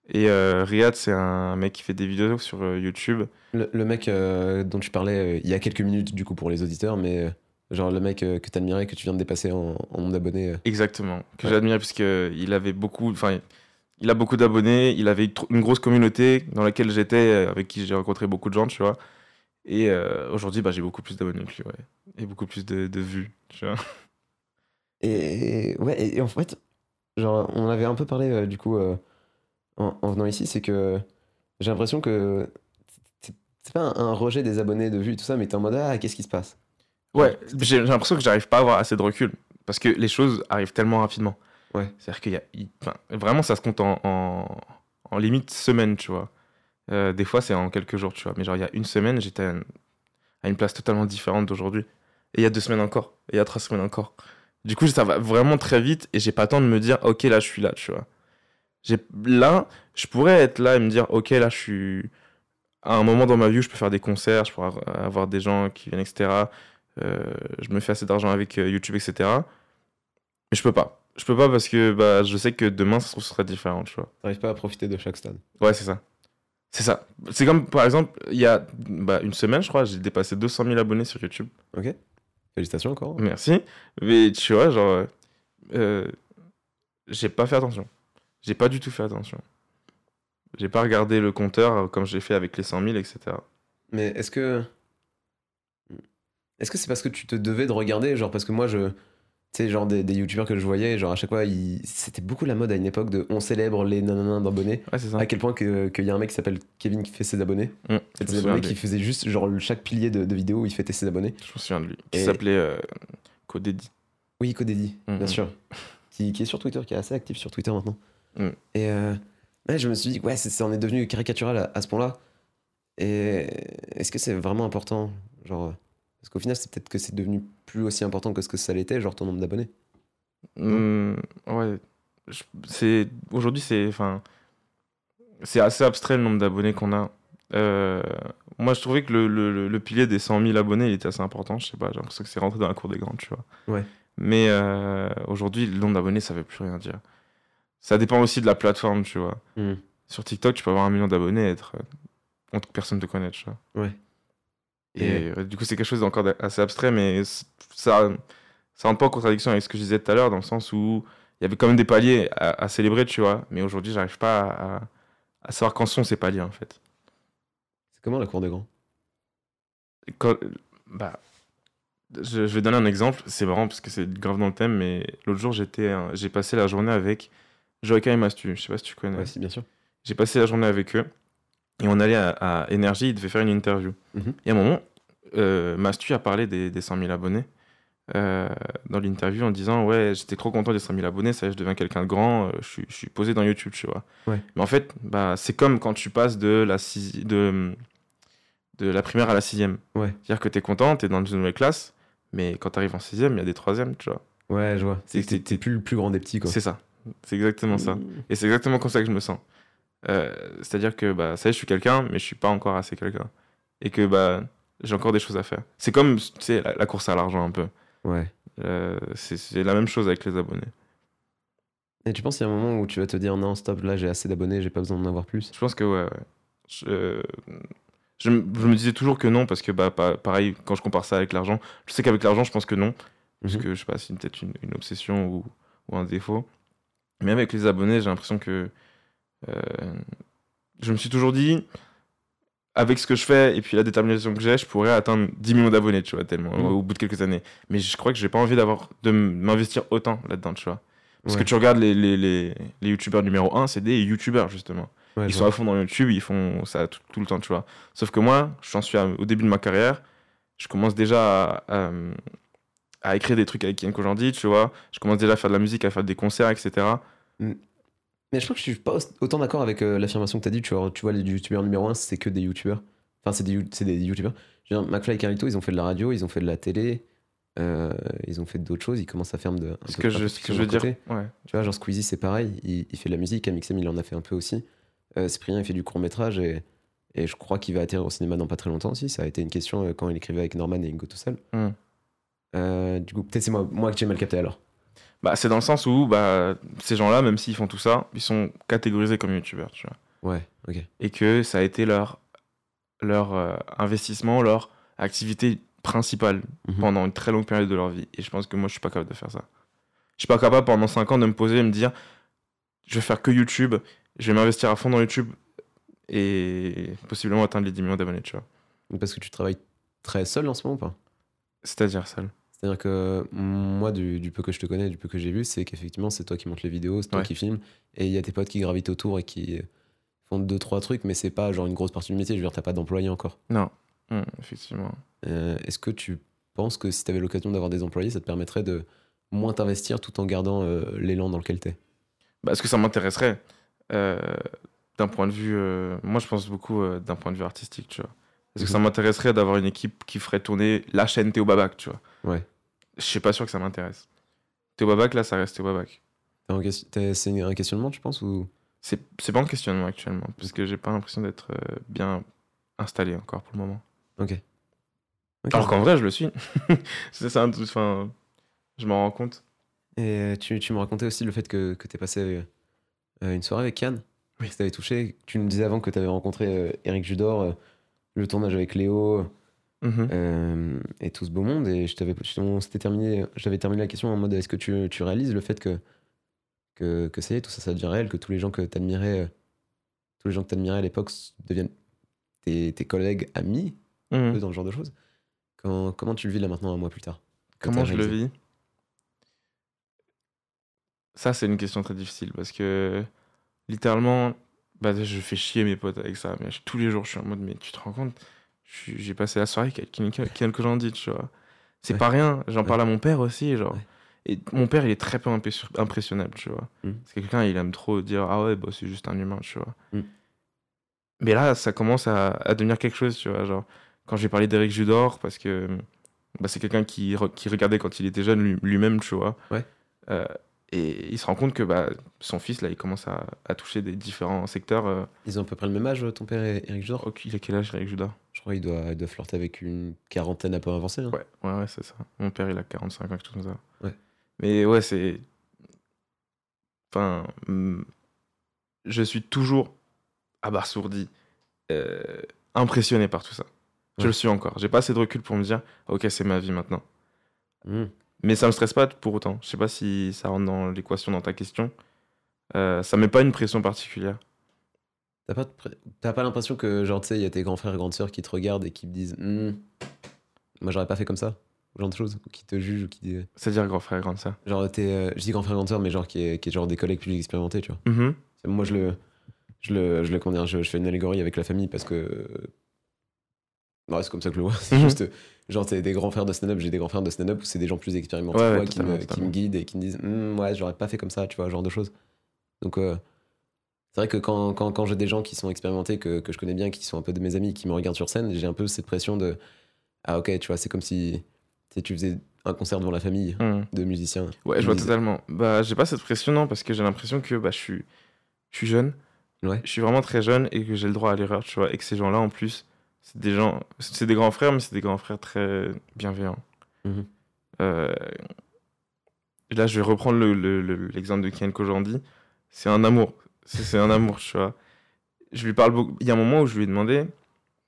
Et euh, Riyad, c'est un mec qui fait des vidéos sur YouTube. Le, le mec dont tu parlais il y a quelques minutes du coup pour les auditeurs, mais genre le mec que t'admirais, que tu viens de dépasser en, en nombre d'abonnés. Exactement. Que Ouais. j'admire puisque il avait beaucoup. Enfin, il a beaucoup d'abonnés. Il avait une grosse communauté dans laquelle j'étais, avec qui j'ai rencontré beaucoup de gens, tu vois. Et euh, aujourd'hui, bah, j'ai beaucoup plus d'abonnés que lui, ouais. Et beaucoup plus de, de vues, tu vois. Et ouais, et, et en fait, genre, on avait un peu parlé euh, du coup euh, en, en venant ici, c'est que j'ai l'impression que c'est- pas un, un rejet des abonnés, de vues et tout ça, mais t'es en mode ah, qu'est-ce qui se passe? Ouais, j'ai l'impression que j'arrive pas à avoir assez de recul. Parce que les choses arrivent tellement rapidement. Ouais. C'est-à-dire qu'il y a. il- enfin, vraiment, ça se compte en, en, en limite semaine, tu vois. Euh, des fois, c'est en quelques jours, tu vois. Mais genre, il y a une semaine, j'étais à, à une place totalement différente d'aujourd'hui. Et il y a deux semaines encore. Et il y a trois semaines encore. Du coup, ça va vraiment très vite et j'ai pas le temps de me dire, ok, là, je suis là, tu vois. J'ai- Là, je pourrais être là et me dire, ok, là, je suis à un moment dans ma vie où je peux faire des concerts, je pourrais avoir des gens qui viennent, etc. Euh, je me fais assez d'argent avec euh, YouTube, etc. Mais je peux pas. Je peux pas parce que bah, je sais que demain, ça se trouve, ce sera différent, tu vois. T'arrives pas à profiter de chaque stade. Ouais, c'est ça. C'est ça. C'est comme, par exemple, il y a bah, une semaine, je crois, j'ai dépassé 200 000 abonnés sur YouTube. Ok. Félicitations encore. Merci. Mais tu vois, genre, euh, euh, j'ai pas fait attention. J'ai pas du tout fait attention. J'ai pas regardé le compteur euh, comme j'ai fait avec les 100 000, etc. Mais est-ce que. Est-ce que c'est parce que tu te devais de regarder? Genre, parce que moi, je. Tu sais, genre des, des youtubeurs que je voyais, genre à chaque fois, ils- c'était beaucoup la mode à une époque de on célèbre les nanana d'abonnés. Ouais, c'est ça. À quel point que- qu'il y a un mec qui s'appelle Kevin qui fait ses abonnés. Mmh, C'est des abonnés qui faisait juste genre chaque pilier de, de vidéo où il fêtait ses abonnés. Je me souviens de lui. Qui Et- s'appelait euh, Codedi. Oui, Codedi, Mhm. bien sûr. <laughs> Qui, qui est sur Twitter, qui est assez actif sur Twitter maintenant. Mm. Et euh, ouais, je me suis dit, ouais, c'est- ça en est devenu caricatural à, à ce point-là. Et est-ce que c'est vraiment important Genre, parce qu'au final, c'est peut-être que c'est devenu plus aussi important que ce que ça l'était, genre ton nombre d'abonnés. Hmm, ouais. C'est aujourd'hui c'est enfin c'est assez abstrait le nombre d'abonnés qu'on a. Euh, moi je trouvais que le, le- pilier des 100 000 abonnés il était assez important. Je sais pas, j'ai l'impression que c'est rentré dans la cour des grands, tu vois. Ouais. Mais euh, aujourd'hui le nombre d'abonnés ça veut plus rien dire. Ça dépend aussi de la plateforme, tu vois. Mm. Sur TikTok tu peux avoir un million d'abonnés et être euh, on- personne te connaît, tu vois. Ouais. Et euh, du coup c'est quelque chose d'encore assez abstrait, mais ça ça rentre pas en contradiction avec ce que je disais tout à l'heure, dans le sens où il y avait quand même des paliers à, à célébrer, tu vois. Mais aujourd'hui, j'arrive pas à, à savoir quand sont ces paliers, en fait. C'est comment la cour des grands? Quand- bah, je, je vais donner un exemple. C'est marrant parce que c'est grave dans le thème, mais l'autre jour, j'étais, j'ai passé la journée avec Joaquin et Mastu. Je sais pas si tu connais. Ouais, si, bien sûr. J'ai passé la journée avec eux et on allait à, Énergie, ils devaient faire une interview. Mhm. Et à un moment, euh, Mastu a parlé des, des 100 000 abonnés euh, dans l'interview en disant Ouais, j'étais trop content des 100 000 abonnés, ça y est, je deviens quelqu'un de grand, euh, je, suis, je suis posé dans YouTube, tu vois. Ouais. Mais en fait, bah, c'est comme quand tu passes de la, sixi- de, de la primaire à la sixième. Ouais. C'est-à-dire que tu es content, tu es dans une nouvelle classe, mais quand tu arrives en sixième, il y a des troisièmes, tu vois. Ouais, je vois. C'est que t'es- plus le plus grand des petits, quoi. C'est ça. C'est exactement ça. Mm. Et c'est exactement comme ça que je me sens. Euh, C'est-à-dire que bah, ça y est, je suis quelqu'un, mais je suis pas encore assez quelqu'un. Et que bah, j'ai encore des choses à faire. C'est comme tu sais, la, la course à l'argent un peu. Ouais. Euh, c'est- la même chose avec les abonnés. Et tu penses qu'il y a un moment où tu vas te dire non, stop, là j'ai assez d'abonnés, j'ai pas besoin d'en avoir plus? Je pense que ouais. ouais. Je, euh, je, me- je me disais toujours que non, parce que bah, pa- pareil, quand je compare ça avec l'argent, je sais qu'avec l'argent, je pense que non. Parce Mhm. que je sais pas, c'est peut-être une, une obsession ou, ou un défaut. Mais avec les abonnés, j'ai l'impression que je me suis toujours dit, avec ce que je fais et puis la détermination que j'ai, je pourrais atteindre 10 millions d'abonnés, tu vois, tellement, Mhm. au bout de quelques années. Mais je crois que j'ai pas envie d'avoir de m'investir autant là-dedans, tu vois. Parce Ouais. que tu regardes les, les, les, les youtubeurs numéro 1, c'est des youtubeurs, justement. Ouais, Ils sont à fond dans YouTube, ils font ça tout, tout le temps, tu vois. Sauf que moi, j'en suis à- au début de ma carrière, je commence déjà à, à, à écrire des trucs avec Kian Kojandi, tu vois. Je commence déjà à faire de la musique, à faire des concerts, etc. Mais je crois que je suis pas au- autant d'accord avec euh, l'affirmation que tu as dit. Tu vois, tu vois, les youtubeurs numéro 1, c'est que des youtubeurs. Enfin, c'est des, you- c'est des youtubeurs. Je veux dire, McFly et Carlito, ils ont fait de la radio, ils ont fait de la télé, euh, ils ont fait d'autres choses, ils commencent à faire de. un Ce peu que de je, ce que je veux dire. Ouais. Tu vois, genre Squeezie, c'est pareil, il, il fait de la musique, Amixem, il en a fait un peu aussi. Euh, Cyprien, il fait du court-métrage et, et je crois qu'il va atterrir au cinéma dans pas très longtemps aussi. Ça a été une question euh, quand il écrivait avec Norman et Ingo tout seul. Mm. Euh, du coup, peut-être c'est moi, moi que j'ai mal capté alors. Bah, c'est dans le sens où bah, ces gens-là, même s'ils font tout ça, ils sont catégorisés comme youtubeurs, tu vois. Ouais, ok. Et que ça a été leur, leur euh, investissement, leur activité principale Mhm. pendant une très longue période de leur vie. Et je pense que moi, je suis pas capable de faire ça. Je suis pas capable pendant 5 ans de me poser et me dire je vais faire que YouTube, je vais m'investir à fond dans YouTube et possiblement atteindre les 10 millions d'abonnés, tu vois. Parce que tu travailles très seul en ce moment ou pas? C'est-à-dire ça. C'est-à-dire que moi, du, du peu que je te connais, du peu que j'ai vu, c'est qu'effectivement, c'est toi qui montes les vidéos, c'est toi Ouais. qui filmes, et il y a tes potes qui gravitent autour et qui font deux, trois trucs, mais c'est pas genre une grosse partie du métier. Je veux dire, t'as pas d'employés encore. Non, Hum, effectivement. Euh, Est-ce que tu penses que si t'avais l'occasion d'avoir des employés, ça te permettrait de moins t'investir tout en gardant euh, l'élan dans lequel t'es? Bah, Est-ce que ça m'intéresserait? Euh, d'un point de vue. moi, je pense beaucoup d'un point de vue artistique, tu vois. Est-ce que ça Mhm. m'intéresserait d'avoir une équipe qui ferait tourner la chaîne Théo Babac, tu vois? Ouais. Je suis pas sûr que ça m'intéresse. Théo Babac, là, ça reste Théo Babac. T'as un ques- t'as- C'est un questionnement, tu penses ou... C'est pas en questionnement actuellement, parce que j'ai pas l'impression d'être euh, bien installé encore pour le moment. Ok. Alors qu'en vrai, je le suis. <laughs> c'est ça, un enfin, je m'en rends compte. Et tu, tu me racontais aussi le fait que, que t'es passé euh, une soirée avec Yann. Oui, ça t'avait touché. Tu nous disais avant que tu avais rencontré euh, Eric Judor, euh, le tournage avec Léo Mhm. euh, et tout ce beau monde. Et je t'avais, on s'était terminé, j'avais terminé la question en mode est-ce que tu, tu réalises le fait que, que, que ça y est, tout ça, ça devient réel, que tous les gens que tu admirais, tous les gens que tu admirais à l'époque deviennent tes, tes collègues, amis, un Mhm. peu dans ce genre de choses. Quand- comment tu le vis là maintenant, un mois plus tard Comment je le vis? Ça, c'est une question très difficile parce que littéralement, bah, je fais chier mes potes avec ça. Mais tous les jours, je suis en mode, mais tu te rends compte? J'ai passé la soirée avec quelqu'un quelqu'un que j'en dis, tu vois. C'est Ouais. pas rien. J'en Ouais. parle à mon père aussi, genre. Ouais. Et mon père, il est très peu impression- impressionnable, tu vois. Mhm. C'est quelqu'un, il aime trop dire, ah ouais, bah, c'est juste un humain, tu vois. Mhm. Mais là, ça commence à, à devenir quelque chose, tu vois. Genre, quand j'ai parlé d'Eric Judor, parce que bah, c'est quelqu'un qui, re- qui regardait quand il était jeune lui- lui-même, tu vois. Ouais. Euh, et il se rend compte que bah, son fils, là, il commence à, à toucher des différents secteurs. euh. Ils ont à peu près le même âge, ton père et Eric Judor? Il a quel âge, Eric Judor? Je crois qu'il doit, il doit flirter avec une quarantaine un peu avancée. hein. Ouais, ouais, ouais, c'est ça. Mon père, il a 45 ans, quelque chose comme ça. Ouais. Mais ouais, c'est. Enfin. hum, Je suis toujours abasourdi, euh, impressionné par tout ça. Je Ouais. le suis encore. J'ai pas assez de recul pour me dire, ok, c'est ma vie maintenant. Mhm. Mais ça me stresse pas pour autant. Je sais pas si ça rentre dans l'équation dans ta question. Euh, ça met pas une pression particulière. T'as pas, pas l'impression que, genre, tu sais, il y a tes grands frères et grandes sœurs qui te regardent et qui te disent Hmm, Moi, j'aurais pas fait comme ça genre de choses, ou qui te jugent, ou qui disent. C'est-à-dire grand frère, grande sœur. Genre, t'es. euh, je dis grand frère et grande sœur, mais genre, qui est, qui est genre des collègues plus expérimentés, tu vois. Mhm. C'est- Moi, je le. Je le, je le comment dire, je, je fais une allégorie avec la famille parce que. Ouais, c'est comme ça que je le vois. C'est Mhm. juste. Genre, t'es des grands frères de stand-up, j'ai des grands frères de stand-up où c'est des gens plus expérimentés Ouais, que ouais, moi qui, me, qui me guident et qui me disent Hmm, Ouais, j'aurais pas fait comme ça, tu vois, genre de choses. Donc, euh, c'est vrai que quand, quand, quand j'ai des gens qui sont expérimentés, que, que je connais bien, qui sont un peu de mes amis, qui me regardent sur scène, j'ai un peu cette pression de Ah, ok, tu vois, c'est comme si tu sais, tu faisais un concert devant la famille Mhm. de musiciens. Ouais, je vois totalement. Bah, j'ai pas cette pression, non, parce que j'ai l'impression que bah, je, suis, je suis jeune. Ouais. Je suis vraiment très jeune et que j'ai le droit à l'erreur, tu vois. Et que ces gens-là, en plus, c'est des gens. C'est des grands frères, mais c'est des grands frères très bienveillants. Mhm. Euh, Là, je vais reprendre le- le- le- l'exemple de Kian Kojandi. C'est un amour. C'est un amour, tu vois. Je lui parle beaucoup. Il y a un moment où je lui ai demandé,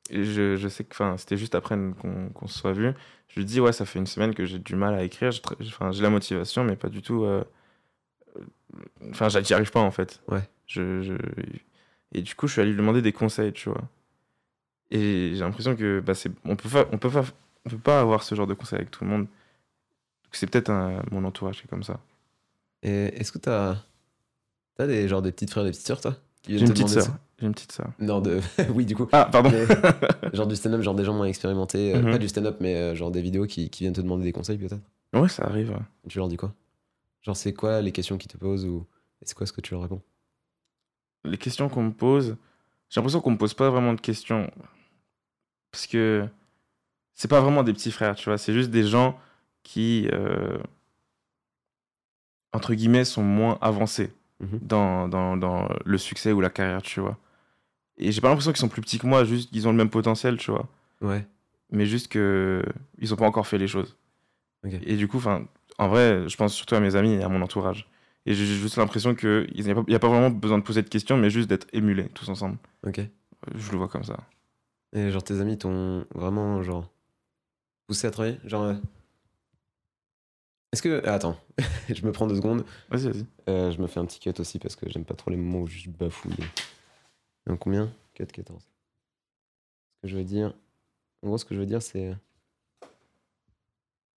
et je, je sais que c'était juste après qu'on qu'on se soit vu, je lui dis Ouais, ça fait une semaine que j'ai du mal à écrire. J'ai la motivation, mais pas du tout. euh, Enfin, j'y arrive pas en fait. Ouais. Je, je- Et du coup, je suis allé lui demander des conseils, tu vois. Et j'ai l'impression que bah, on peut pas, on peut pas, on peut pas avoir ce genre de conseils avec tout le monde. C'est peut-être mon entourage qui est comme ça. Est-ce que t'as. T'as des, genre, des petites frères et des petites sœurs, toi J'ai une te petite sœur. J'ai une petite sœur. Non, de. <laughs> oui, du coup. Ah, pardon. <laughs> Genre du stand-up, genre des gens moins expérimentés, euh, Mhm. pas du stand-up, mais euh, genre des vidéos qui, qui viennent te demander des conseils peut-être. Ouais, ça arrive. ouais. Tu leur dis quoi? Genre c'est quoi les questions qu'ils te posent ou c'est quoi ce que tu leur réponds? Les questions qu'on me pose, j'ai l'impression qu'on me pose pas vraiment de questions. Parce que c'est pas vraiment des petits frères, tu vois. C'est juste des gens qui, euh, entre guillemets, sont moins avancés Mhm. dans, dans, dans le succès ou la carrière, tu vois. Et j'ai pas l'impression qu'ils sont plus petits que moi, juste qu'ils ont le même potentiel, tu vois. Ouais. Mais juste que ils ont pas encore fait les choses. Et du coup, enfin, en vrai, je pense surtout à mes amis et à mon entourage. Et j'ai juste l'impression qu'il n'y a, a pas vraiment besoin de poser de questions, mais juste d'être émulés tous ensemble. Ok. Je le vois comme ça. Et genre tes amis t'ont vraiment genre poussé à travailler? Genre. Euh, Est-ce que. ah, attends, <laughs> je me prends deux secondes. Vas-y, vas-y. Euh, je me fais un petit cut aussi parce que j'aime pas trop les moments où je bafouille. Donc combien? Cut 14. Ce que je veux dire. En gros, ce que je veux dire, c'est.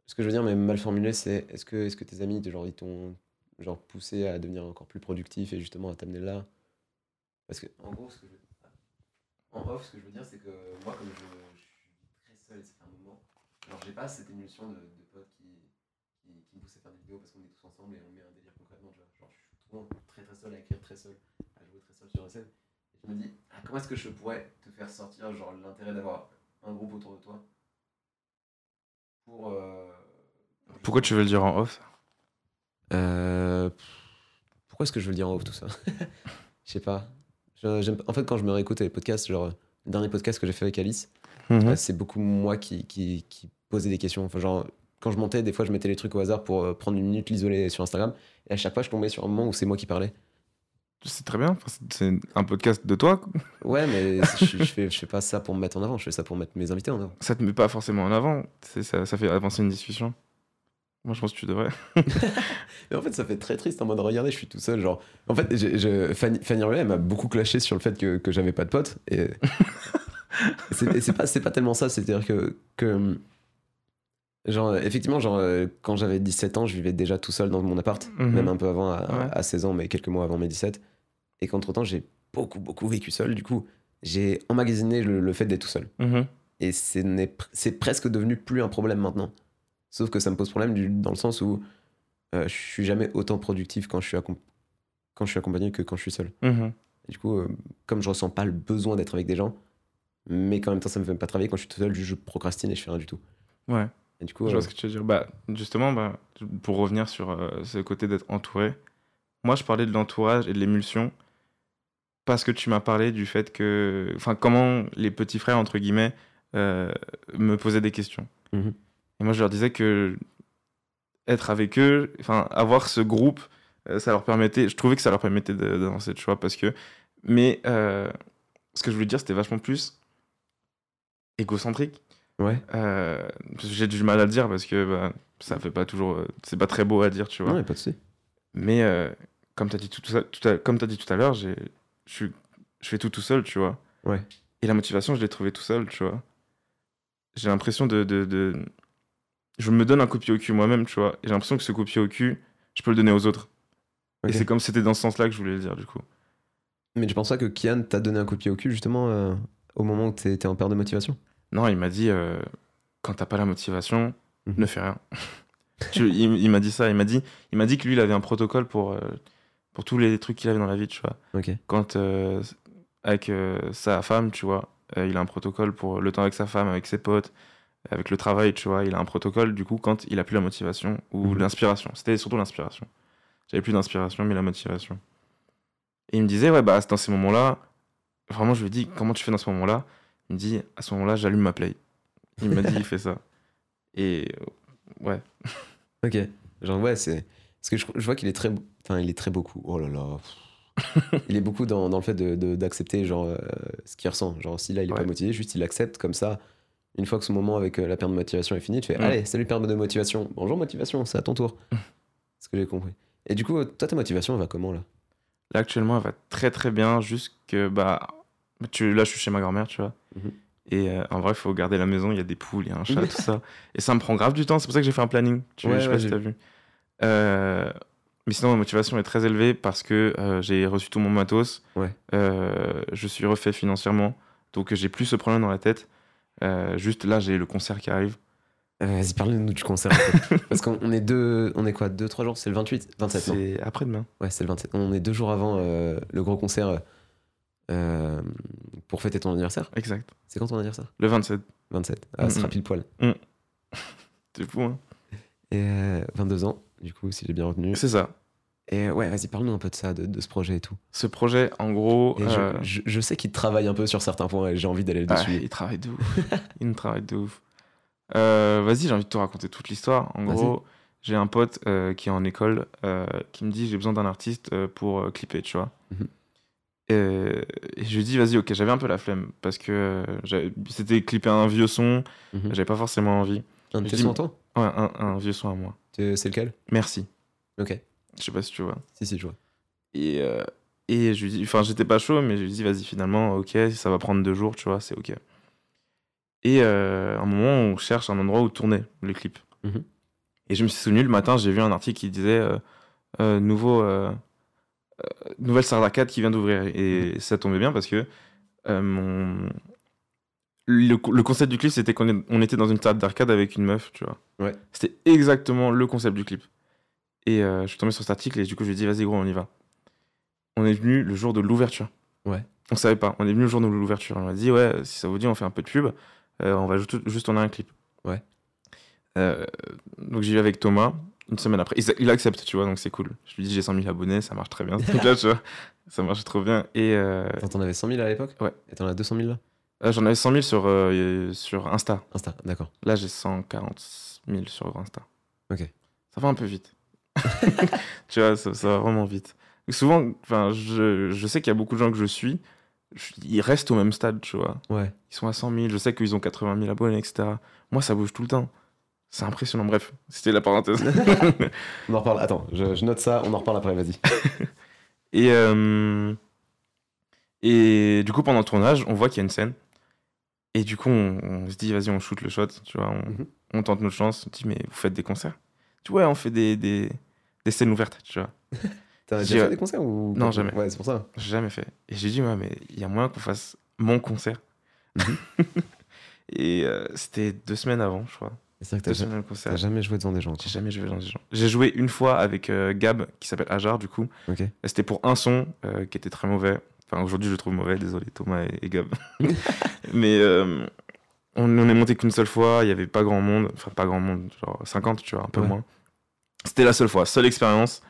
Ce que je veux dire, mais mal formulé, c'est est-ce que, est que tes amis, genre, ils t'ont genre, poussé à devenir encore plus productif et justement à t'amener là? Parce que, en gros, ce que je En off, ce que je veux dire, c'est que moi, comme je, je suis très seul fait un moment, alors j'ai pas cette émulsion de, de potes me poussent à faire des vidéos parce qu'on est tous ensemble et on met un délire concrètement, tu vois. Genre, je suis souvent très très seul à écrire très seul, à jouer très seul sur la scène. Et je me dis, ah, comment est-ce que je pourrais te faire sortir genre l'intérêt d'avoir un groupe autour de toi pour. euh, pour Pourquoi tu veux le dire en off? Euh, pourquoi est-ce que je veux le dire en off tout ça? <laughs> Je sais pas. Je- en fait, quand je me réécoute les podcasts, genre le dernier podcast que j'ai fait avec Alice, Mhm. euh, c'est beaucoup moi qui, qui, qui posais des questions. Enfin, genre, quand je montais, des fois, je mettais les trucs au hasard pour euh, prendre une minute, l'isoler sur Instagram. Et à chaque fois, je tombais sur un moment où c'est moi qui parlais. c'est très bien. C'est- un podcast de toi. Ouais, mais je, je fais, je fais pas ça pour me mettre en avant, je fais ça pour mettre mes invités en avant. Ça te met pas forcément en avant. Ça, ça fait avancer une discussion. Moi, je pense que tu devrais. <laughs> Mais en fait, ça fait très triste en mode regardez, je suis tout seul. Genre, en fait, je- Fanny, Fanny m'a beaucoup clashé sur le fait que, que j'avais pas de potes. Et, <laughs> c'est pas, pas tellement ça, c'est-à-dire que, que. Genre, effectivement, genre, euh, quand j'avais 17 ans, je vivais déjà tout seul dans mon appart, Mhm. même un peu avant, à, Ouais. à 16 ans, mais quelques mois avant mes 17. Et qu'entre temps, j'ai beaucoup, beaucoup vécu seul. Du coup, j'ai emmagasiné le, le fait d'être tout seul. Mhm. Et c'est n'est pr- c'est presque devenu plus un problème maintenant. Sauf que ça me pose problème du- dans le sens où euh, je suis jamais autant productif quand je suis, quand je suis accompagné que quand je suis seul. Mhm. Et du coup, euh, comme je ressens pas le besoin d'être avec des gens, mais qu'en même temps ça me fait pas travailler, quand je suis tout seul, je procrastine et je fais rien du tout. Ouais. Et du coup, Je vois ce que tu veux dire. Bah, justement, bah, pour revenir sur euh, ce côté d'être entouré, moi, je parlais de l'entourage et de l'émulsion parce que tu m'as parlé du fait que. Enfin, comment les petits frères, entre guillemets, euh, me posaient des questions. Mhm. Et moi, je leur disais que être avec eux, enfin, avoir ce groupe, euh, ça leur permettait. Je trouvais que ça leur permettait d'avancer de choix parce que. Mais ce que je voulais dire, c'était vachement plus égocentrique. Ouais. Euh, j'ai du mal à le dire parce que bah, ça fait pas toujours. C'est pas très beau à dire, tu vois. Non, y a pas de. Mais euh, comme tu as dit tout, ça- tout à, comme as dit tout à l'heure, je fais tout tout seul, tu vois. Ouais. Et la motivation, je l'ai trouvée tout seul, tu vois. J'ai l'impression de, de, de- Je me donne un coup de pied au cul moi-même, tu vois. Et j'ai l'impression que ce coup de pied au cul, je peux le donner aux autres. Et c'est comme c'était dans ce sens-là que je voulais le dire, du coup. Mais je pense pas que Kian t'a donné un coup de pied au cul justement euh, au moment où t'étais en perte de motivation? Non, il m'a dit euh, quand t'as pas la motivation, Mhm. ne fais rien. <laughs> Tu- il il m'a dit ça. Il m'a dit, il m'a dit que lui, il avait un protocole pour, euh, pour tous les trucs qu'il avait dans la vie, tu vois. Ok. Quand euh, avec sa femme, tu vois, il a un protocole pour le temps avec sa femme, avec ses potes, avec le travail, tu vois. Il a un protocole du coup quand il a plus la motivation ou Mhm. l'inspiration. C'était surtout l'inspiration. J'avais plus d'inspiration, mais la motivation. Et il me disait, ouais, bah, c'est dans ces moments-là, vraiment, je lui ai dit, comment tu fais dans ce moment-là? Il me dit, à ce moment-là, j'allume ma play. Il m'a dit, il fait ça. <laughs> Et ouais. Ok. Genre, ouais, c'est. Parce que je, je vois qu'il est très. Enfin, il est très beaucoup. Oh là là. <laughs> il est beaucoup dans, dans le fait d'accepter de, d'accepter genre, euh, ce qu'il ressent. Genre, si là, il est Ouais. pas motivé, juste il accepte comme ça. Une fois que ce moment avec euh, la perte de motivation est fini, tu fais Mm. Allez, salut, perte de motivation. Bonjour, motivation, c'est à ton tour. C'est ce que j'ai compris. Et du coup, toi, ta motivation, elle va comment là? Là, actuellement, elle va très très bien, juste que, bah, tu, là, je suis chez ma grand-mère, tu vois. Mhm. Et euh, en vrai, il faut garder la maison, il y a des poules, il y a un chat, <laughs> tout ça. Et ça me prend grave du temps, c'est pour ça que j'ai fait un planning. Tu, Ouais, je sais ouais, pas si t'as vu. Euh, mais sinon, ma motivation est très élevée parce que euh, j'ai reçu tout mon matos. Ouais. Je suis refait financièrement. Donc, j'ai plus ce problème dans la tête. Juste là, j'ai le concert qui arrive. Vas-y, parle-nous du concert. en fait. <laughs> Parce qu'on on est deux. On est quoi Deux, trois jours? C'est le 28 27 non? C'est après-demain. Ouais, c'est le 27. On est deux jours avant le gros concert euh, pour fêter ton anniversaire. Exact. C'est quand ton anniversaire? Le 27. 27. Ah, ce sera Mhm. pile poil. <laughs> C'est fou, hein Et euh, 22 ans, du coup, si j'ai bien retenu. C'est ça. Et ouais, vas-y, parle-nous un peu de ça, de, de ce projet et tout. Ce projet, en gros. Je- euh, je, je sais qu'il travaille un peu sur certains points et j'ai envie d'aller Ouais, dessus. il travaille de ouf. <laughs> il travaille de ouf. Euh, Vas-y, j'ai envie de te raconter toute l'histoire. En gros, j'ai un pote qui est en école qui me dit j'ai besoin d'un artiste pour clipper, tu vois. Mhm. Euh, et je lui dis vas-y, ok, j'avais un peu la flemme parce que euh, c'était clipper un vieux son, Mhm. j'avais pas forcément envie. Un de tes sons, Ouais, un, un vieux son à moi. C'est lequel? Merci. Ok. Je sais pas si tu vois. Si, si, je vois. Et, euh, et je lui dis, enfin, j'étais pas chaud, mais je lui dis, vas-y, finalement, ok, ça va prendre deux jours, tu vois, c'est ok. Et euh, à un moment, on cherche un endroit où tourner le clip. Mhm. Et je me suis souvenu, le matin, j'ai vu un article qui disait euh, euh, nouveau, euh, euh, nouvelle salle d'arcade qui vient d'ouvrir. Et ça tombait bien parce que euh, mon... le, co- le concept du clip, c'était qu'on était dans une salle d'arcade avec une meuf, tu vois. Ouais. C'était exactement le concept du clip. Et euh, je suis tombé sur cet article et du coup, je lui ai dit, vas-y, gros, on y va. On est venu le jour de l'ouverture. Ouais. On savait pas. On est venu le jour de l'ouverture. On m'a dit, ouais, si ça vous dit, on fait un peu de pub. Euh, on va juste, juste tourner un clip. Ouais. Euh, donc j'y vais avec Thomas. Une semaine après, il, il accepte, tu vois, donc c'est cool. Je lui dis, j'ai 100 000 abonnés, ça marche très bien. Donc <laughs> là, tu vois, ça marche trop bien. Et euh, T'en avais 100 000 à l'époque Ouais. Et t'en as 200 000 là euh, j'en avais 100 000 sur, euh, sur Insta. Insta, d'accord. Là, j'ai 140 000 sur Insta. Ok. Ça va un peu vite. <laughs> tu vois, ça, ça va vraiment vite. Souvent, enfin, je, je sais qu'il y a beaucoup de gens que je suis, je- ils restent au même stade, tu vois. Ouais. Ils sont à 100 000, je sais qu'ils ont 80 000 abonnés, etc. Moi, ça bouge tout le temps. C'est impressionnant. Bref, c'était la parenthèse. <laughs> On en reparle. Attends, je, je note ça, on en reparle après, vas-y. <laughs> et, euh, et du coup, pendant le tournage, on voit qu'il y a une scène. Et du coup, on, on se dit, vas-y, on shoot le shot, tu vois. On, Mhm. on tente notre chance. On dit, mais vous faites des concerts Tu vois, on fait des, des, des scènes ouvertes, tu vois. <laughs> T'as déjà fait des concerts ou Non, jamais. Ouais, c'est pour ça. J'ai jamais fait. Et j'ai dit, ouais, mais il y a moyen qu'on fasse mon concert. Mhm. et euh, c'était deux semaines avant, je crois. C'est vrai que t'as concert. jamais joué devant des gens. J'ai jamais joué dans des gens. J'ai joué une fois avec euh, Gab, qui s'appelle Ajar, du coup. C'était pour un son euh, qui était très mauvais. Enfin, aujourd'hui, je le trouve mauvais, désolé Thomas et, et Gab. <laughs> Mais euh, on, on est monté qu'une seule fois, il n'y avait pas grand monde. Enfin, pas grand monde, genre 50, tu vois, un peu Ouais. moins. C'était la seule fois, seule expérience.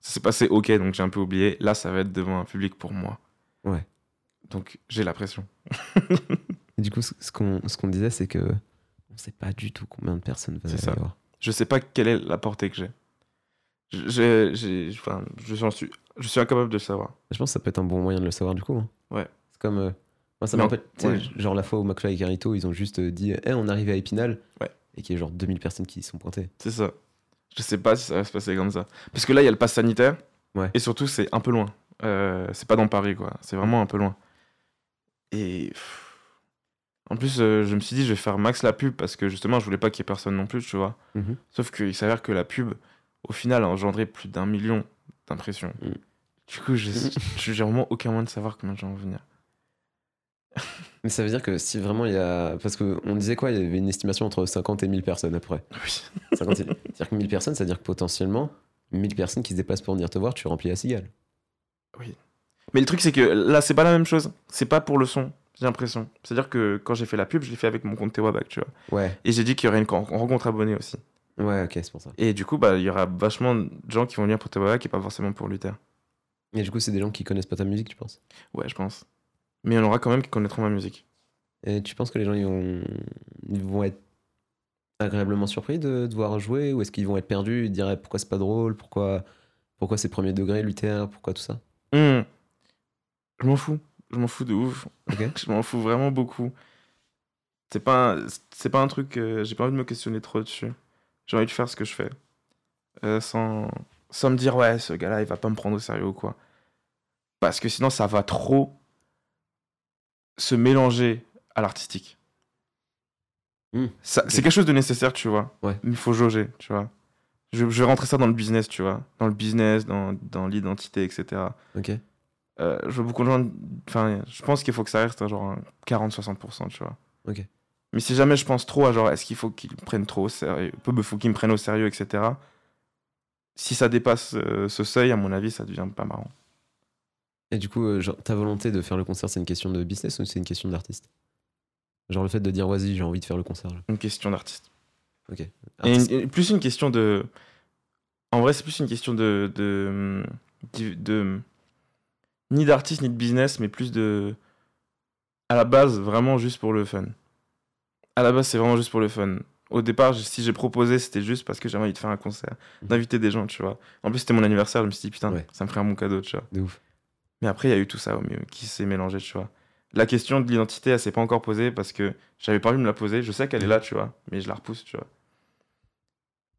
Ça s'est passé ok, donc j'ai un peu oublié. Là, ça va être devant un public pour moi. Ouais. Donc, j'ai la pression. Et du coup, ce ce qu'on ce qu'on disait, c'est que on sait pas du tout combien de personnes va y avoir. Je sais pas quelle est la portée que j'ai. Je- Enfin, je suis, je suis incapable de le savoir. Je pense que ça peut être un bon moyen de le savoir du coup. hein. Ouais. C'est comme. euh, moi, ça me Mais en- rappelle, tu sais, ouais. genre la fois où McFly et Carito, ils ont juste euh, dit Eh, on arrive à Épinal. Ouais. Et qu'il y a genre 2000 personnes qui y sont pointées. C'est ça. Je sais pas si ça va se passer comme ça. Parce que là, il y a le pass sanitaire. Ouais. Et surtout, c'est un peu loin. Euh, c'est pas dans Paris, quoi. C'est vraiment un peu loin. Et. pff, En plus, euh, je me suis dit, je vais faire max la pub parce que justement, je voulais pas qu'il y ait personne non plus, tu vois. Mhm. Sauf qu'il s'avère que la pub, au final, a engendré plus d'un million d'impressions. Mm. Du coup, je <laughs> j'ai vraiment aucun moyen de savoir combien de gens vont venir. <laughs> Mais ça veut dire que si vraiment il y a. Parce qu'on disait quoi Il y avait une estimation entre 50 et 1000 personnes à peu près. Oui. 50 et- C'est-à-dire que 1000 personnes, ça veut dire que potentiellement, 1000 personnes qui se déplacent pour venir te voir, tu remplis la cigale. Mais le truc, c'est que là, c'est pas la même chose. C'est pas pour le son, j'ai l'impression. C'est-à-dire que quand j'ai fait la pub, je l'ai fait avec mon compte Tewabac, tu vois. Ouais. Et j'ai dit qu'il y aurait une ren- rencontre abonnée aussi. Ouais, ok, c'est pour ça. Et du coup, bah, il y aura vachement de gens qui vont venir pour Tewabac et pas forcément pour Luther. Et du coup, c'est des gens qui connaissent pas ta musique, tu penses? Ouais, je pense. Mais il y en aura quand même qui connaîtront ma musique. Et tu penses que les gens ils vont, ils vont être agréablement surpris de te voir jouer ou est-ce qu'ils vont être perdus et dire Eh, pourquoi c'est pas drôle? Pourquoi pourquoi c'est premier degré Luther? Pourquoi tout ça? Hmm. Je m'en fous. Je m'en fous de ouf. <laughs> Je m'en fous vraiment beaucoup. C'est pas, un- c'est pas un truc. euh, j'ai pas envie de me questionner trop dessus. J'ai envie de faire ce que je fais. Euh, sans, sans me dire, ouais, ce gars-là, il va pas me prendre au sérieux ou quoi. Parce que sinon, ça va trop se mélanger à l'artistique. Ça- Ok. C'est quelque chose de nécessaire, tu vois. Ouais. Il faut jauger, tu vois. Je, je vais rentrer ça dans le business, tu vois. Dans le business, dans, dans l'identité, etc. ok Euh, je gens. Enfin, je pense qu'il faut que ça reste à genre un 40-60%, tu vois. Ok. Mais si jamais je pense trop à genre, est-ce qu'il faut qu'ils me prennent trop au sérieux faut qu'ils me prennent au sérieux, etc. Si ça dépasse euh, ce seuil, à mon avis, ça devient pas marrant. et du coup euh, genre, ta volonté de faire le concert c'est une question de business ou c'est une question d'artiste? Genre le fait de dire vas-y j'ai envie de faire le concert là. Une question d'artiste. ok Et une- plus une question de. En vrai, c'est plus une question de. de, de, de- ni d'artiste, ni de business, mais plus de. À la base, vraiment juste pour le fun. À la base, c'est vraiment juste pour le fun. Au départ, si j'ai proposé, c'était juste parce que j'avais envie de faire un concert, Mhm. d'inviter des gens, tu vois. En plus, c'était mon anniversaire, je me suis dit, putain, Ouais. ça me ferait un bon cadeau, tu vois. de ouf Mais après, il y a eu tout ça au milieu qui s'est mélangé, tu vois. La question de l'identité, elle s'est pas encore posée parce que j'avais pas envie de me la poser. Je sais qu'elle est là, tu vois, mais je la repousse, tu vois.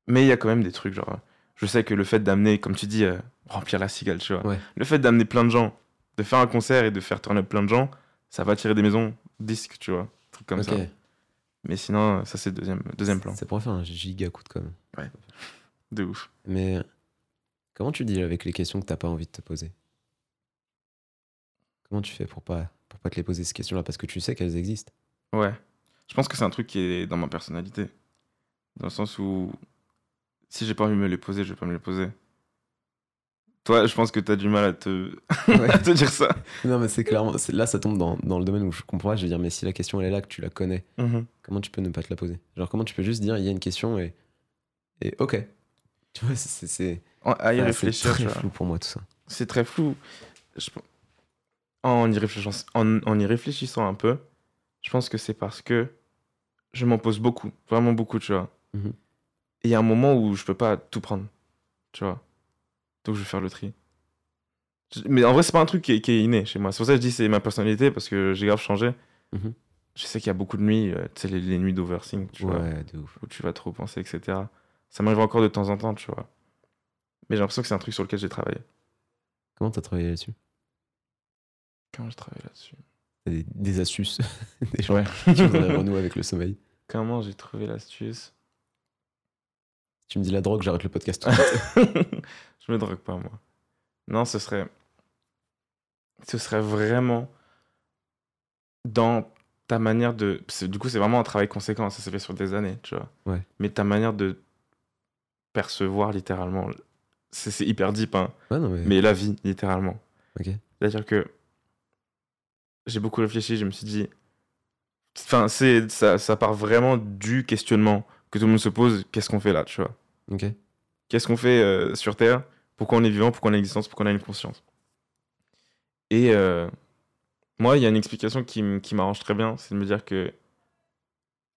Mais il y a quand même des trucs, genre, je sais que le fait d'amener, comme tu dis, euh, remplir la cigale, tu vois. Ouais. Le fait d'amener plein de gens, de faire un concert et de faire turn up plein de gens, ça va attirer des maisons, disques, tu vois. Trucs comme ça. Mais sinon, ça, c'est deuxième, deuxième plan. ça pourrait faire un giga coup de com De ouf. mais comment tu dis avec les questions que t'as pas envie de te poser? Comment tu fais pour pas pour pas te les poser ces questions là parce que tu sais qu'elles existent Ouais. Je pense que c'est un truc qui est dans ma personnalité. Dans le sens où si j'ai pas envie de me les poser, je vais pas me les poser. Toi, je pense que t'as du mal à te, Ouais. <laughs> à te dire ça. Non, mais c'est clairement. Là, ça tombe dans, dans le domaine où je comprends pas. Je veux dire, mais si la question elle est là, que tu la connais, comment tu peux ne pas te la poser? Genre, comment tu peux juste dire, il y a une question et. Et ok. Tu vois, c'est- À y ouais, réfléchir, C'est très flou pour moi, tout ça. c'est très flou. Je- En, y réfléchissant, en, en y réfléchissant un peu, je pense que c'est parce que je m'en pose beaucoup, vraiment beaucoup, tu vois. Mhm. Et il y a un moment où je peux pas tout prendre, tu vois. Donc je vais faire le tri. Mais en vrai, c'est pas un truc qui est, qui est inné chez moi. C'est pour ça que je dis c'est ma personnalité parce que j'ai grave changé. Mhm. Je sais qu'il y a beaucoup de nuits, euh, tu sais, les, les nuits d'oversing, tu vois, Ouais, de ouf. où tu vas trop penser, etc. Ça m'arrive encore de temps en temps, tu vois. Mais j'ai l'impression que c'est un truc sur lequel j'ai travaillé. Comment t'as travaillé là-dessus? Comment j'ai travaillé là-dessus? Des astuces <laughs> des gens Ouais. qui voudraient renouer avec le sommeil. <laughs> Comment j'ai trouvé l'astuce? Tu me dis la drogue, j'arrête le podcast tout. <laughs> Je me drogue pas, moi. Non, ce serait. Ce serait vraiment dans ta manière de. Du coup, c'est vraiment un travail conséquent. Ça s'est fait sur des années, tu vois. Ouais. Mais ta manière de percevoir littéralement. C'est hyper deep, hein. Ouais, non, mais. Mais la vie, littéralement. Ok. C'est-à-dire que j'ai beaucoup réfléchi, je me suis dit. Enfin, ça, ça part vraiment du questionnement que tout le monde se pose qu'est-ce qu'on fait là, tu vois Ok. Qu'est-ce qu'on fait euh, sur Terre Pourquoi on est vivant Pourquoi on a une existence Pourquoi on a une conscience Et euh, moi, il y a une explication qui, m'arrange très bien, c'est de me dire que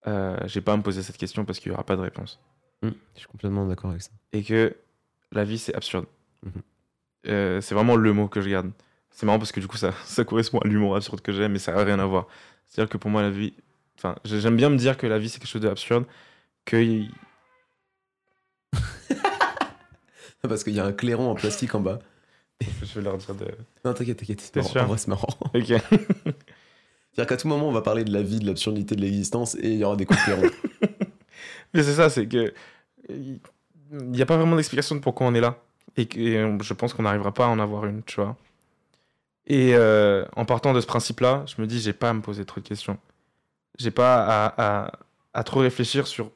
euh, j'ai pas à me poser cette question parce qu'il y aura pas de réponse. Hmm, je suis complètement d'accord avec ça. Et que la vie, c'est absurde. Mhm. Euh, c'est vraiment le mot que je garde. C'est marrant parce que du coup, ça, <laughs> ça correspond à l'humour absurde que j'aime, mais ça n'a rien à voir. C'est-à-dire que pour moi, la vie. Enfin, j'ai- j'aime bien me dire que la vie, c'est quelque chose d'absurde, que <laughs> Parce qu'il y a un clairon en plastique en bas. Je vais leur dire de. Non, t'inquiète, t'inquiète. c'est marrant. En vrai, c'est marrant. <laughs> Ok. <laughs> C'est-à-dire qu'à tout moment, on va parler de la vie, de l'absurdité de l'existence et il y aura des coups de clairon. Mais c'est ça, c'est que. Il n'y a pas vraiment d'explication de pourquoi on est là. Et, que- et je pense qu'on n'arrivera pas à en avoir une, tu vois. Et euh, en partant de ce principe-là, je me dis, j'ai pas à me poser trop de questions. J'ai pas à, à- à trop réfléchir sur,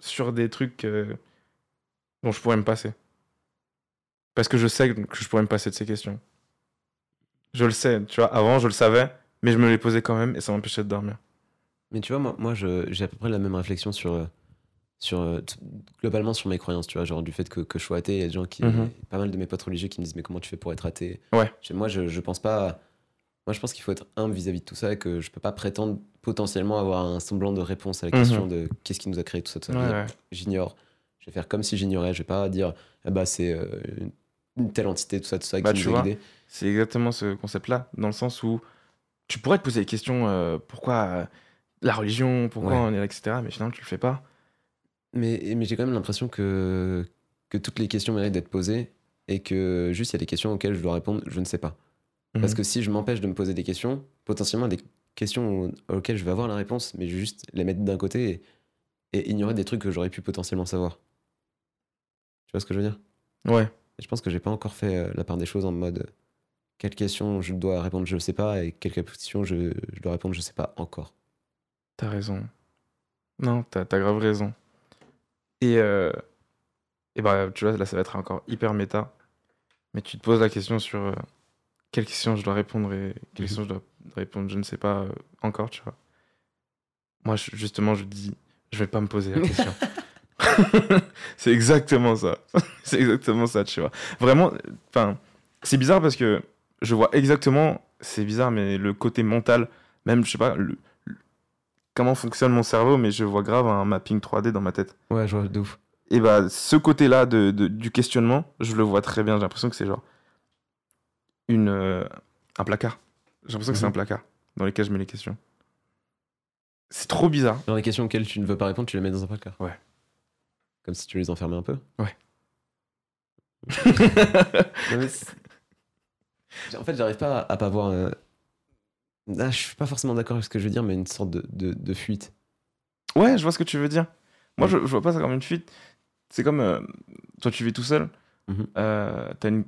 sur des trucs euh, dont je pourrais me passer. Parce que je sais que je pourrais me passer de ces questions. Je le sais, tu vois. Avant, je le savais, mais je me les posais quand même et ça m'empêchait de dormir. Mais tu vois, moi, moi j'ai à peu près la même réflexion sur, euh, sur euh, globalement sur mes croyances, tu vois, genre du fait que, que je sois athée, il y a des gens qui, Mhm. pas mal de mes potes religieux qui me disent mais comment tu fais pour être athée? Ouais. Moi, je, je pense pas, moi je pense qu'il faut être humble vis-à-vis de tout ça et que je peux pas prétendre potentiellement avoir un semblant de réponse à la Mhm. question de qu'est-ce qui nous a créé tout ça, tout ça. Ouais, ouais. J'ignore, je vais faire comme si j'ignorais, je vais pas dire eh bah c'est euh, une- une telle entité, tout ça, tout ça Bah, qui nous a vois, guidés. C'est exactement ce concept-là, dans le sens où tu pourrais te poser des questions, euh, pourquoi euh, la religion, pourquoi Ouais. on est là, etc. Mais finalement, tu le fais pas. Mais, mais j'ai quand même l'impression que, que toutes les questions méritent d'être posées et que juste il y a des questions auxquelles je dois répondre, je ne sais pas. Parce Mhm. que si je m'empêche de me poser des questions, potentiellement des questions au- auxquelles je vais avoir la réponse, mais je vais juste les mettre d'un côté et, et ignorer des trucs que j'aurais pu potentiellement savoir. Tu vois ce que je veux dire? Ouais, Et Je pense que j'ai pas encore fait euh, la part des choses en mode euh, quelle question je dois répondre je sais pas et quelle question je, je dois répondre je sais pas encore. t'as raison. Non, t'as as grave raison. Et, euh, et bah, tu vois, là, ça va être encore hyper méta. Mais tu te poses la question sur euh, quelle question je dois répondre et quelle Mhm. question je dois répondre, je ne sais pas euh, encore, tu vois. Moi, je- justement, je dis, je vais pas me poser la question. <laughs> c'est exactement ça. <laughs> c'est exactement ça, tu vois. Vraiment, enfin, c'est bizarre parce que je vois exactement, c'est bizarre, mais le côté mental, même, je sais pas, le- le- comment fonctionne mon cerveau, mais je vois grave un mapping 3D dans ma tête. Ouais, je vois de ouf. Et bah, ce côté-là de, de- du questionnement, je le vois très bien. J'ai l'impression que c'est genre une, euh, un placard. J'ai l'impression que c'est Mhm. un placard dans lequel je mets les questions. C'est trop bizarre. Dans les questions auxquelles tu ne veux pas répondre, tu les mets dans un placard. Ouais. Comme si tu les enfermais un peu. Ouais. <laughs> Non, mais c'est- en fait, j'arrive pas à, à pas voir. euh, Ah, je suis pas forcément d'accord avec ce que je veux dire, mais une sorte de, de, de fuite. ouais, je vois ce que tu veux dire. Moi, Ouais. je, je vois pas ça comme une fuite. C'est comme euh, toi, tu vis tout seul. Mhm. Euh, t'as une-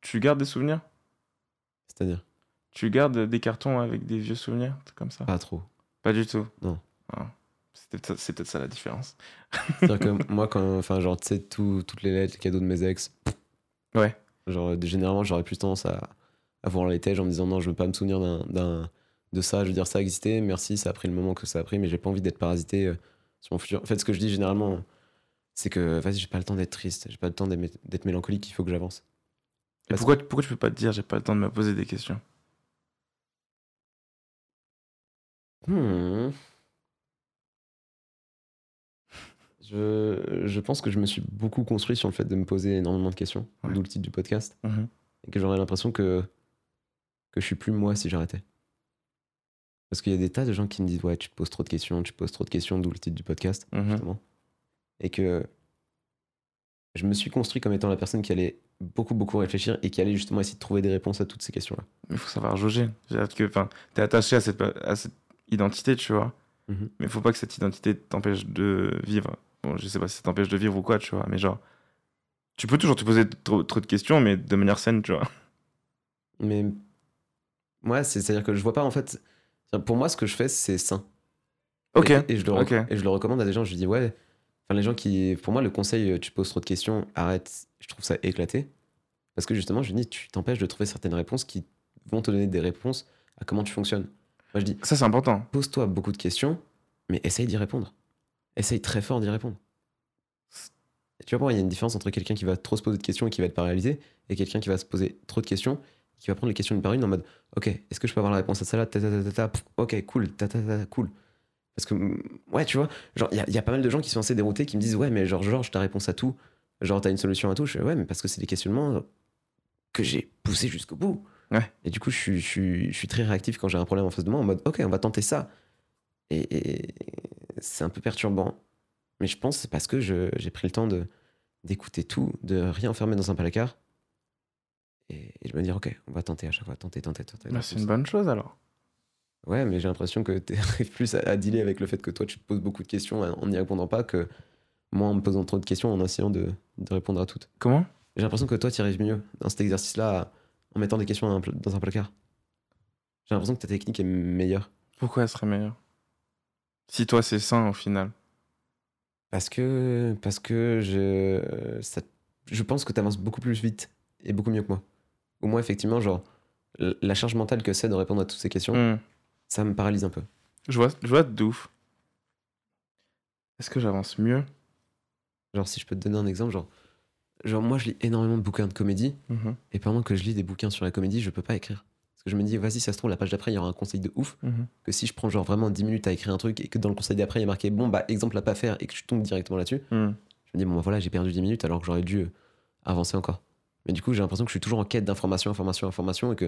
Tu gardes des souvenirs? C'est-à-dire? Tu gardes des cartons avec des vieux souvenirs comme ça? Pas trop. Pas du tout? Non. Ah. C'est peut-être ça- la différence. C'est-à-dire que <laughs> moi, quand, enfin, genre, tu sais, tout- toutes les lettres, les cadeaux de mes ex. Ouais. Genre, généralement, j'aurais plus tendance à, à voir les têtes en me disant non, je veux pas me souvenir d'un, de ça. Je veux dire, ça a existé, merci, ça a pris le moment que ça a pris, mais j'ai pas envie d'être parasité euh, sur mon futur. En fait, ce que je dis généralement, c'est que vas-y, j'ai pas le temps d'être triste, j'ai pas le temps d'être mélancolique, il faut que j'avance. Et pourquoi, pourquoi tu peux pas te dire j'ai pas le temps de me poser des questions? Hmm. Je, je pense que je me suis beaucoup construit sur le fait de me poser énormément de questions, Ouais. d'où le titre du podcast. Mhm. et que j'aurais l'impression que, que je suis plus moi si j'arrêtais. Parce qu'il y a des tas de gens qui me disent Ouais, tu te poses trop de questions, tu te poses trop de questions, d'où le titre du podcast, Mhm. justement. Et que je me suis construit comme étant la personne qui allait beaucoup, beaucoup réfléchir et qui allait justement essayer de trouver des réponses à toutes ces questions-là. Il faut savoir jauger. C'est-à-dire que t'es attaché à cette, à cette identité, tu vois. Mhm. Mais faut pas que cette identité t'empêche de vivre. Bon, je sais pas si ça t'empêche de vivre ou quoi, tu vois. Mais genre, tu peux toujours te poser trop, trop de questions, mais de manière saine, tu vois. Mais ouais, c'est- c'est-à-dire que je vois pas en fait. Pour moi, ce que je fais, c'est sain. Ok. Et, et je le et je le recommande à des gens. Je dis, ouais. Enfin, les gens qui. Pour moi, le conseil, euh, tu poses trop de questions, arrête. Je trouve ça éclaté. Parce que justement, je dis, tu t'empêches de trouver certaines réponses qui vont te donner des réponses à comment tu fonctionnes. Moi, je dis, Ça, c'est important. pose-toi beaucoup de questions, mais essaye d'y répondre. Essaye très fort d'y répondre. Et tu vois, il y a une différence entre quelqu'un qui va trop se poser de questions et qui va être paralysé, et quelqu'un qui va se poser trop de questions, qui va prendre les questions une par une en mode Ok, est-ce que je peux avoir la réponse à ça là Ta, ta, ta, ta, ta, pff, Ok, cool, ta, ta, ta, ta, cool. Parce que, mm, ouais, tu vois, genre, il y, a- il y a pas mal de gens qui sont assez déroutés qui me disent Ouais, mais genre, Georges, t'as réponse à tout. Genre, t'as une solution à tout. Je fais Ouais, mais parce que c'est des questionnements que j'ai poussés jusqu'au bout. Ouais. Et du coup, je suis, je, suis, je suis très réactif quand j'ai un problème en face de moi en mode Ok, on va tenter ça. Et, et c'est un peu perturbant. Mais je pense que c'est parce que j'ai pris le temps de d'écouter tout, de rien enfermer dans un placard. Et, et je me dire, ok, on va tenter à chaque fois, tenter, tenter, tenter. Bah, c'est une bonne chose alors. Ouais, mais j'ai l'impression que tu <laughs> arrives plus à, à dealer avec le fait que toi, tu te poses beaucoup de questions en n'y répondant pas que moi, en me posant trop de questions, en essayant de, de répondre à toutes. Comment? J'ai l'impression que toi, tu arrives mieux dans cet exercice-là en mettant des questions dans un pla- dans un placard. J'ai l'impression que ta technique est meilleure. Pourquoi elle serait meilleure? Si toi, c'est sain au final. Parce que, parce que je, ça- je pense que tu avances beaucoup plus vite et beaucoup mieux que moi. Ou moi, effectivement, genre, la charge mentale que c'est de répondre à toutes ces questions, Hmm. ça me paralyse un peu. Je vois, je vois de ouf. Est-ce que j'avance mieux? Genre, si je peux te donner un exemple, genre, genre moi, je lis énormément de bouquins de comédie, Mhm, et pendant que je lis des bouquins sur la comédie, je peux pas écrire. Parce que je me dis, vas-y, ça se trouve, la page d'après, il y aura un conseil de ouf, mhm. que si je prends genre vraiment 10 minutes à écrire un truc, et que dans le conseil d'après, il y a marqué, bon, bah, exemple à pas faire, et que je tombe directement là-dessus, Hmm. je me dis, bon, bah, voilà, j'ai perdu 10 minutes alors que j'aurais dû euh, avancer encore. Mais du coup, j'ai l'impression que je suis toujours en quête d'information, information, information, et que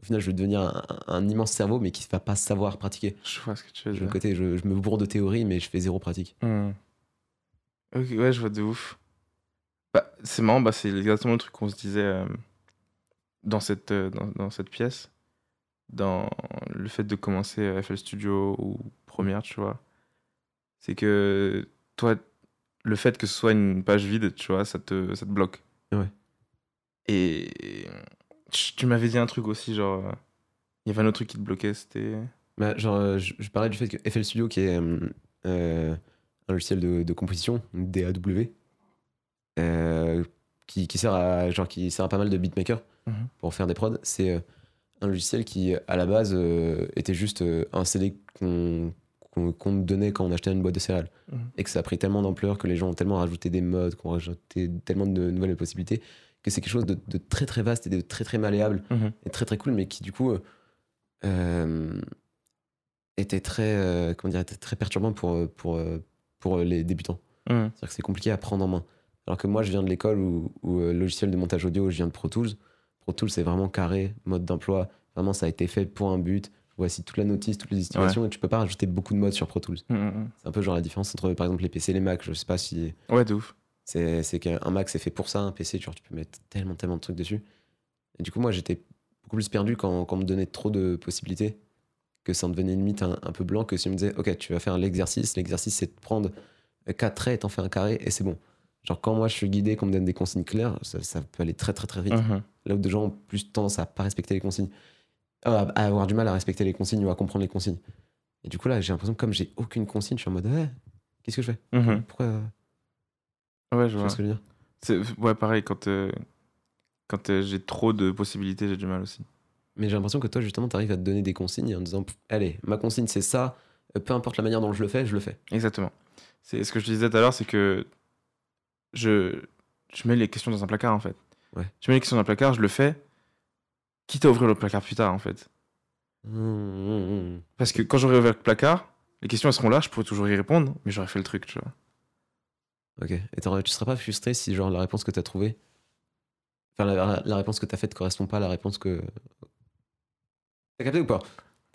au final, je vais devenir un, immense cerveau, mais qui ne va pas savoir pratiquer. Je vois ce que tu veux dire. côté, je, je me bourre de théorie, mais je fais zéro pratique. Ok, ouais, je vois de ouf. Bah, c'est marrant, bah, c'est exactement le truc qu'on se disait euh, dans, cette, euh, dans, dans cette pièce. Dans le fait de commencer FL Studio ou Première, tu vois. C'est que toi, le fait que ce soit une page vide, tu vois, ça te, ça te bloque. Ouais. Et tu m'avais dit un truc aussi, genre. euh, Il y avait un autre truc qui te bloquait, c'était. Bah, genre, je, je parlais du fait que FL Studio, qui est euh, un logiciel de, de composition, DAW, euh, qui, qui sert à genre qui sert à pas mal de beatmakers Mhm. pour faire des prods, c'est euh, un logiciel qui à la base euh, était juste un CD qu'on qu'on donnait quand on achetait une boîte de céréales Mhm. et que ça a pris tellement d'ampleur que les gens ont tellement rajouté des modes, qu'on a rajouté tellement de nouvelles possibilités que c'est quelque chose de, de très très vaste et de très très malléable Mhm. et très très cool, mais qui du coup euh, était très, euh, comment dire, était très perturbant pour, pour, pour les débutants. C'est-à-dire que c'est compliqué à prendre en main. Alors que moi, je viens de l'école où, où, euh, logiciel de montage audio, je viens de Pro Tools. Pro Tools, c'est vraiment carré, mode d'emploi. Vraiment, ça a été fait pour un but. Voici toute la notice, toutes les estimations, et tu peux pas rajouter beaucoup de modes sur Pro Tools. Mhm. C'est un peu genre la différence entre, par exemple, les PC et les Mac. Je sais pas si Ouais, de ouf. c'est c'est qu'un Mac, c'est fait pour ça. Un PC, genre, tu peux mettre tellement, tellement de trucs dessus. Et du coup, moi, j'étais beaucoup plus perdu quand, quand on me donnait trop de possibilités, que ça en devenait limite un, un peu blanc, que si on me disait, OK, tu vas faire l'exercice. L'exercice, c'est de prendre quatre traits et t'en fais un carré, et c'est bon. Genre, quand moi, je suis guidé, qu'on me donne des consignes claires, ça, ça peut aller très, très, très vite. Mhm. Là où des gens ont plus tendance à pas respecter les consignes, à, à avoir du mal à respecter les consignes ou à comprendre les consignes. Et du coup, là, j'ai l'impression que comme j'ai aucune consigne, je suis en mode, qu'est-ce que je fais? Mhm. Pourquoi euh, Ouais, je Tu vois ce que je veux dire? Ouais, pareil, quand, euh, quand euh, j'ai trop de possibilités, j'ai du mal aussi. Mais j'ai l'impression que toi, justement, tu arrives à te donner des consignes en disant, allez, ma consigne, c'est ça, euh, peu importe la manière dont je le fais, je le fais. Exactement. C'est ce que je te disais tout à l'heure, c'est que je, je mets les questions dans un placard en fait. Ouais. Je mets les questions dans un placard, je le fais, quitte à ouvrir le placard plus tard en fait. Mmh, mmh, mmh. Parce que quand j'aurai ouvert le placard, les questions elles seront là, je pourrai toujours y répondre, mais j'aurais fait le truc, tu vois. Ok. Et tu serais pas frustré si, genre, la réponse que tu as trouvée Enfin, la, la réponse que t'as faite correspond pas à la réponse que. T'as capté ou pas?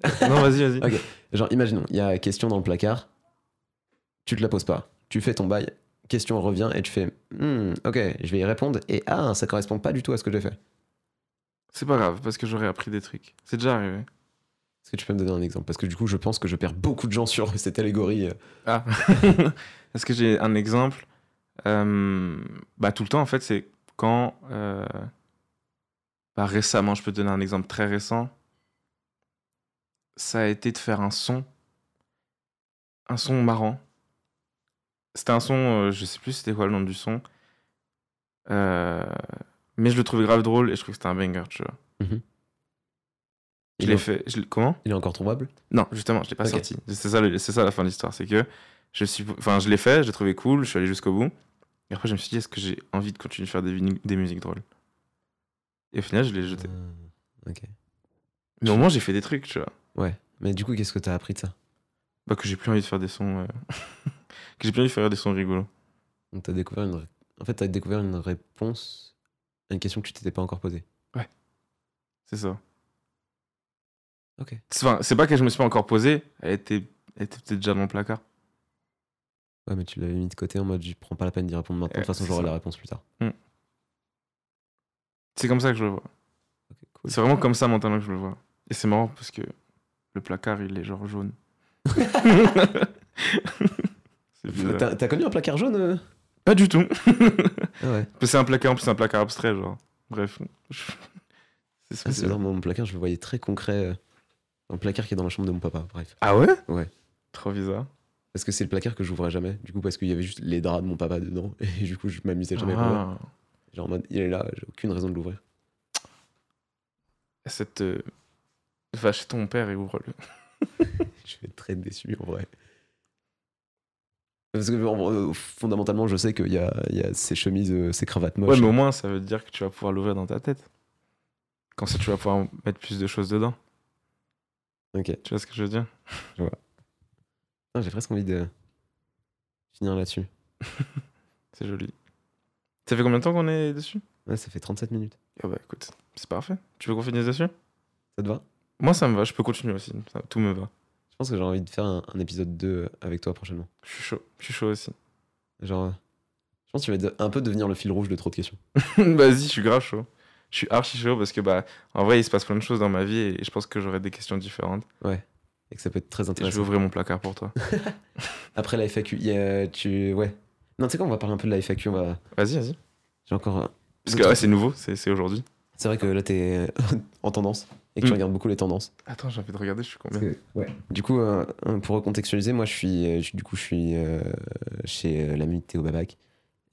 <laughs> Non, vas-y, vas-y. Ok. Genre, imaginons, il y a question dans le placard, tu te la poses pas, tu fais ton bail, question revient et tu fais Hmm, ok, je vais y répondre et ah, ça correspond pas du tout à ce que j'ai fait. C'est pas grave, parce que j'aurais appris des trucs. C'est déjà arrivé. Est-ce que tu peux me donner un exemple? Parce que du coup, je pense que je perds beaucoup de gens sur <laughs> cette allégorie. euh. Ah. <laughs> Est-ce que j'ai un exemple? Euh, Bah tout le temps en fait, c'est quand euh, bah, récemment, je peux te donner un exemple très récent. Ça a été de faire un son, un son marrant. C'était un son, euh, je sais plus c'était quoi le nom du son, Euh, mais je le trouvais grave drôle et je trouvais que c'était un banger, tu vois. Mhm. Je Il l'ai est- fait. je l'ai- comment? Il est encore trouvable? Non, justement, je l'ai pas Ok. sorti. C'est ça, le- c'est ça la fin de l'histoire, c'est que je suis, enfin, je l'ai fait, j'ai trouvé cool, je suis allé jusqu'au bout. Et après, je me suis dit, est-ce que j'ai envie de continuer de faire des, vini- des musiques drôles? Et au final, je l'ai jeté. Ah, Ok. Mais au moins, j'ai fait des trucs, tu vois. Ouais. Mais du coup, qu'est-ce que t'as appris de ça? Bah, que j'ai plus envie de faire des sons, euh, <laughs> que j'ai plus envie de faire des sons rigolos. Donc, t'as découvert une. En fait, t'as découvert une réponse à une question que tu t'étais pas encore posée. C'est ça. Ok. C'est- Enfin, c'est pas que je me suis pas encore posé, elle était, elle était peut-être déjà dans mon placard. Ouais, mais tu l'avais mis de côté en mode je prends pas la peine d'y répondre maintenant. De toute Ouais, façon, j'aurai la réponse plus tard. C'est comme ça que je le vois. Cool. C'est vraiment comme ça mentalement que je le vois. Et c'est marrant parce que le placard, il est genre jaune. <laughs> <laughs> T'as connu un placard jaune euh Pas du tout. <laughs> Ah ouais. C'est un placard, en plus, c'est un placard abstrait, genre. Bref. Je- <laughs> C'est Ah, mon placard, je le voyais très concret. euh, Un placard qui est dans la chambre de mon papa, bref. Ah ouais? Ouais. Trop bizarre. Parce que c'est le placard que j'ouvrais jamais. Du coup, parce qu'il y avait juste les draps de mon papa dedans. <laughs> Et du coup, je m'amusais jamais. Ah. Genre en mode, il est là, j'ai aucune raison de l'ouvrir. Cette. euh, Va chez ton père et ouvre-le. Je vais être très déçu en vrai. Parce que euh, fondamentalement, je sais qu'il y a, il y a ces chemises, euh, ces cravates moches. Ouais, mais au moins, ça veut dire que tu vas pouvoir l'ouvrir dans ta tête. Comme ça, tu vas pouvoir mettre plus de choses dedans. Ok. Tu vois ce que je veux dire? Ah, J'ai presque envie de finir là-dessus. <laughs> C'est joli. Ça fait combien de temps qu'on est dessus? Ouais, ça fait 37 minutes. Ah bah écoute, c'est parfait. Tu veux qu'on finisse dessus? Ça te va? Moi, ça me va. Je peux continuer aussi. Ça- tout me va. Pense que j'ai envie de faire un, un épisode 2 avec toi prochainement. Je suis chaud. Je suis chaud aussi. Genre, euh, je pense que tu vas un peu devenir le fil rouge de trop de questions. <laughs> Vas-y, je suis grave chaud. Je suis archi chaud parce que, bah, en vrai, il se passe plein de choses dans ma vie et je pense que j'aurai des questions différentes. Et que ça peut être très Et je vais intéressant. ouvrir mon placard pour toi. <laughs> Après la FAQ, y a- tu. Ouais. Non, tu sais quoi, on va parler un peu de la FAQ. On va... Vas-y, vas-y. J'ai encore. un- Parce que ouais, c'est nouveau, c'est c'est aujourd'hui. C'est vrai que là, t'es <laughs> en tendance et que tu Mm. regardes beaucoup les tendances. Attends, j'ai envie de regarder, je suis combien que- ouais. Du coup, euh, pour recontextualiser, moi, je suis, euh, je- du coup, je suis euh, chez euh, l'ami de Théo Babac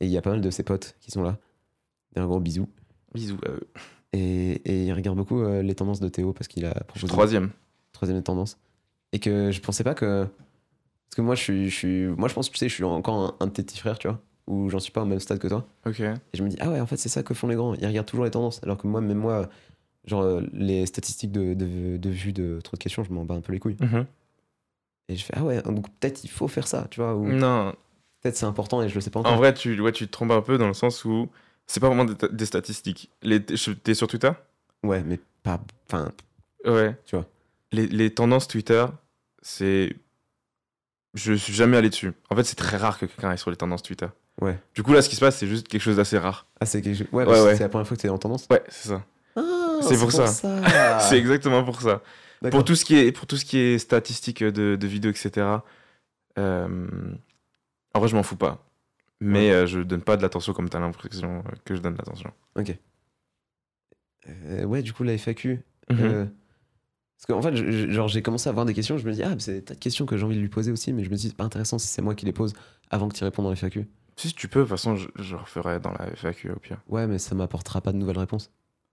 et il y a pas mal de ses potes qui sont là. Un gros bisou. Bisous. à eux. Et, et il regarde beaucoup euh, les tendances de Théo parce qu'il a Je suis proposé troisième. troisième tendance. Et que je pensais pas que. Parce que moi, je suis. Je suis... Moi, je pense que tu sais, je suis encore un, un de tes petits frères, tu vois. Ou j'en suis pas au même stade que toi. Ok. Et je me dis, ah ouais, en fait, c'est ça que font les grands. Ils regardent toujours les tendances. Alors que moi, même moi, genre, euh, les statistiques de, de, de vues de trop de questions, je m'en bats un peu les couilles. Mhm. Et je fais, ah ouais, donc peut-être il faut faire ça, tu vois. Ou Non, peut-être c'est important et je le sais pas encore. en vrai, tu, ouais, tu te trompes un peu dans le sens où c'est pas vraiment des, des statistiques. T'es sur Twitter? Ouais, mais pas. Enfin, Ouais. Tu vois. Les, les tendances Twitter, c'est. Je suis jamais allé dessus. En fait, c'est très rare que quelqu'un aille sur les tendances Twitter. Ouais. Du coup, là, ce qui se passe, c'est juste quelque chose d'assez rare. ah, c'est quelque chose. Ouais, Ouais, ouais. c'est la première fois que t'es en tendance? Ouais, c'est ça. Ah, C'est pour ça. <laughs> c'est exactement pour ça. Pour tout, ce qui est, pour tout ce qui est statistiques de, de vidéos, etc. euh, en vrai, je m'en fous pas. Mais Ouais. euh, je donne pas de l'attention comme t'as l'impression euh, que je donne de l'attention. Euh, ouais, du coup, la FAQ. Euh, Parce qu'en fait, je- genre, j'ai commencé à avoir des questions. Je me dis, ah, c'est des tas de questions que j'ai envie de lui poser aussi. Mais je me dis, c'est pas intéressant si c'est moi qui les pose avant que tu répondes dans la FAQ. Si tu peux, de toute façon, je, je referai dans la FAQ au pire. Ouais, mais ça m'apportera pas de nouvelles réponses.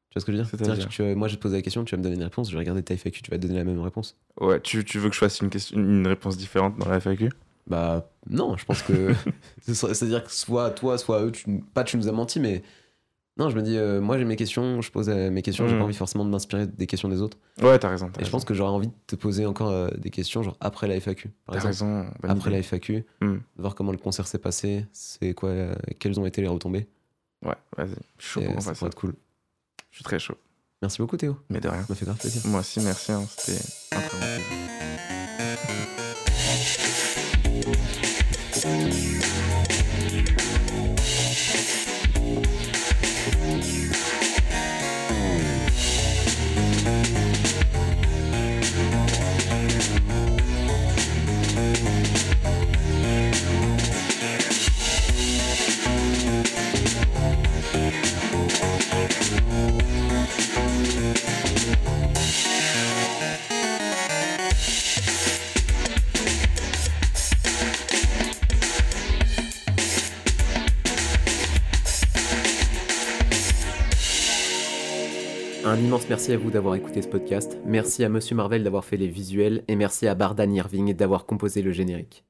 Tu vois ce que je veux dire? C'est-à-dire que tu- moi, je vais te poser la question, tu vas me donner une réponse, je vais regarder ta FAQ, tu vas te donner la même réponse. Ouais, tu, tu veux que je fasse une, question, une réponse différente dans la FAQ Bah, non, je pense que. <laughs> C'est-à-dire que soit toi, soit eux, tu, pas tu nous as menti, mais. Non, je me dis, euh, moi j'ai mes questions, je pose euh, mes questions, j'ai Mhm. pas envie forcément de m'inspirer des questions des autres. Ouais, t'as raison. t'as Et je pense que j'aurais envie de te poser encore euh, des questions, genre après la FAQ. Par T'as exemple, raison. après idée. la FAQ, Hmm. voir comment le concert s'est passé, c'est quoi, euh, quelles ont été les retombées. Ouais, vas-y. Je suis euh, ça. pourrait être cool. Je suis très chaud. Merci beaucoup Théo. Mais de rien. Ça m'a fait grave plaisir. Moi aussi, merci. hein, C'était un très grand plaisir. Merci à vous d'avoir écouté ce podcast. Merci à Monsieur Marvel d'avoir fait les visuels et merci à Bardan Irving d'avoir composé le générique.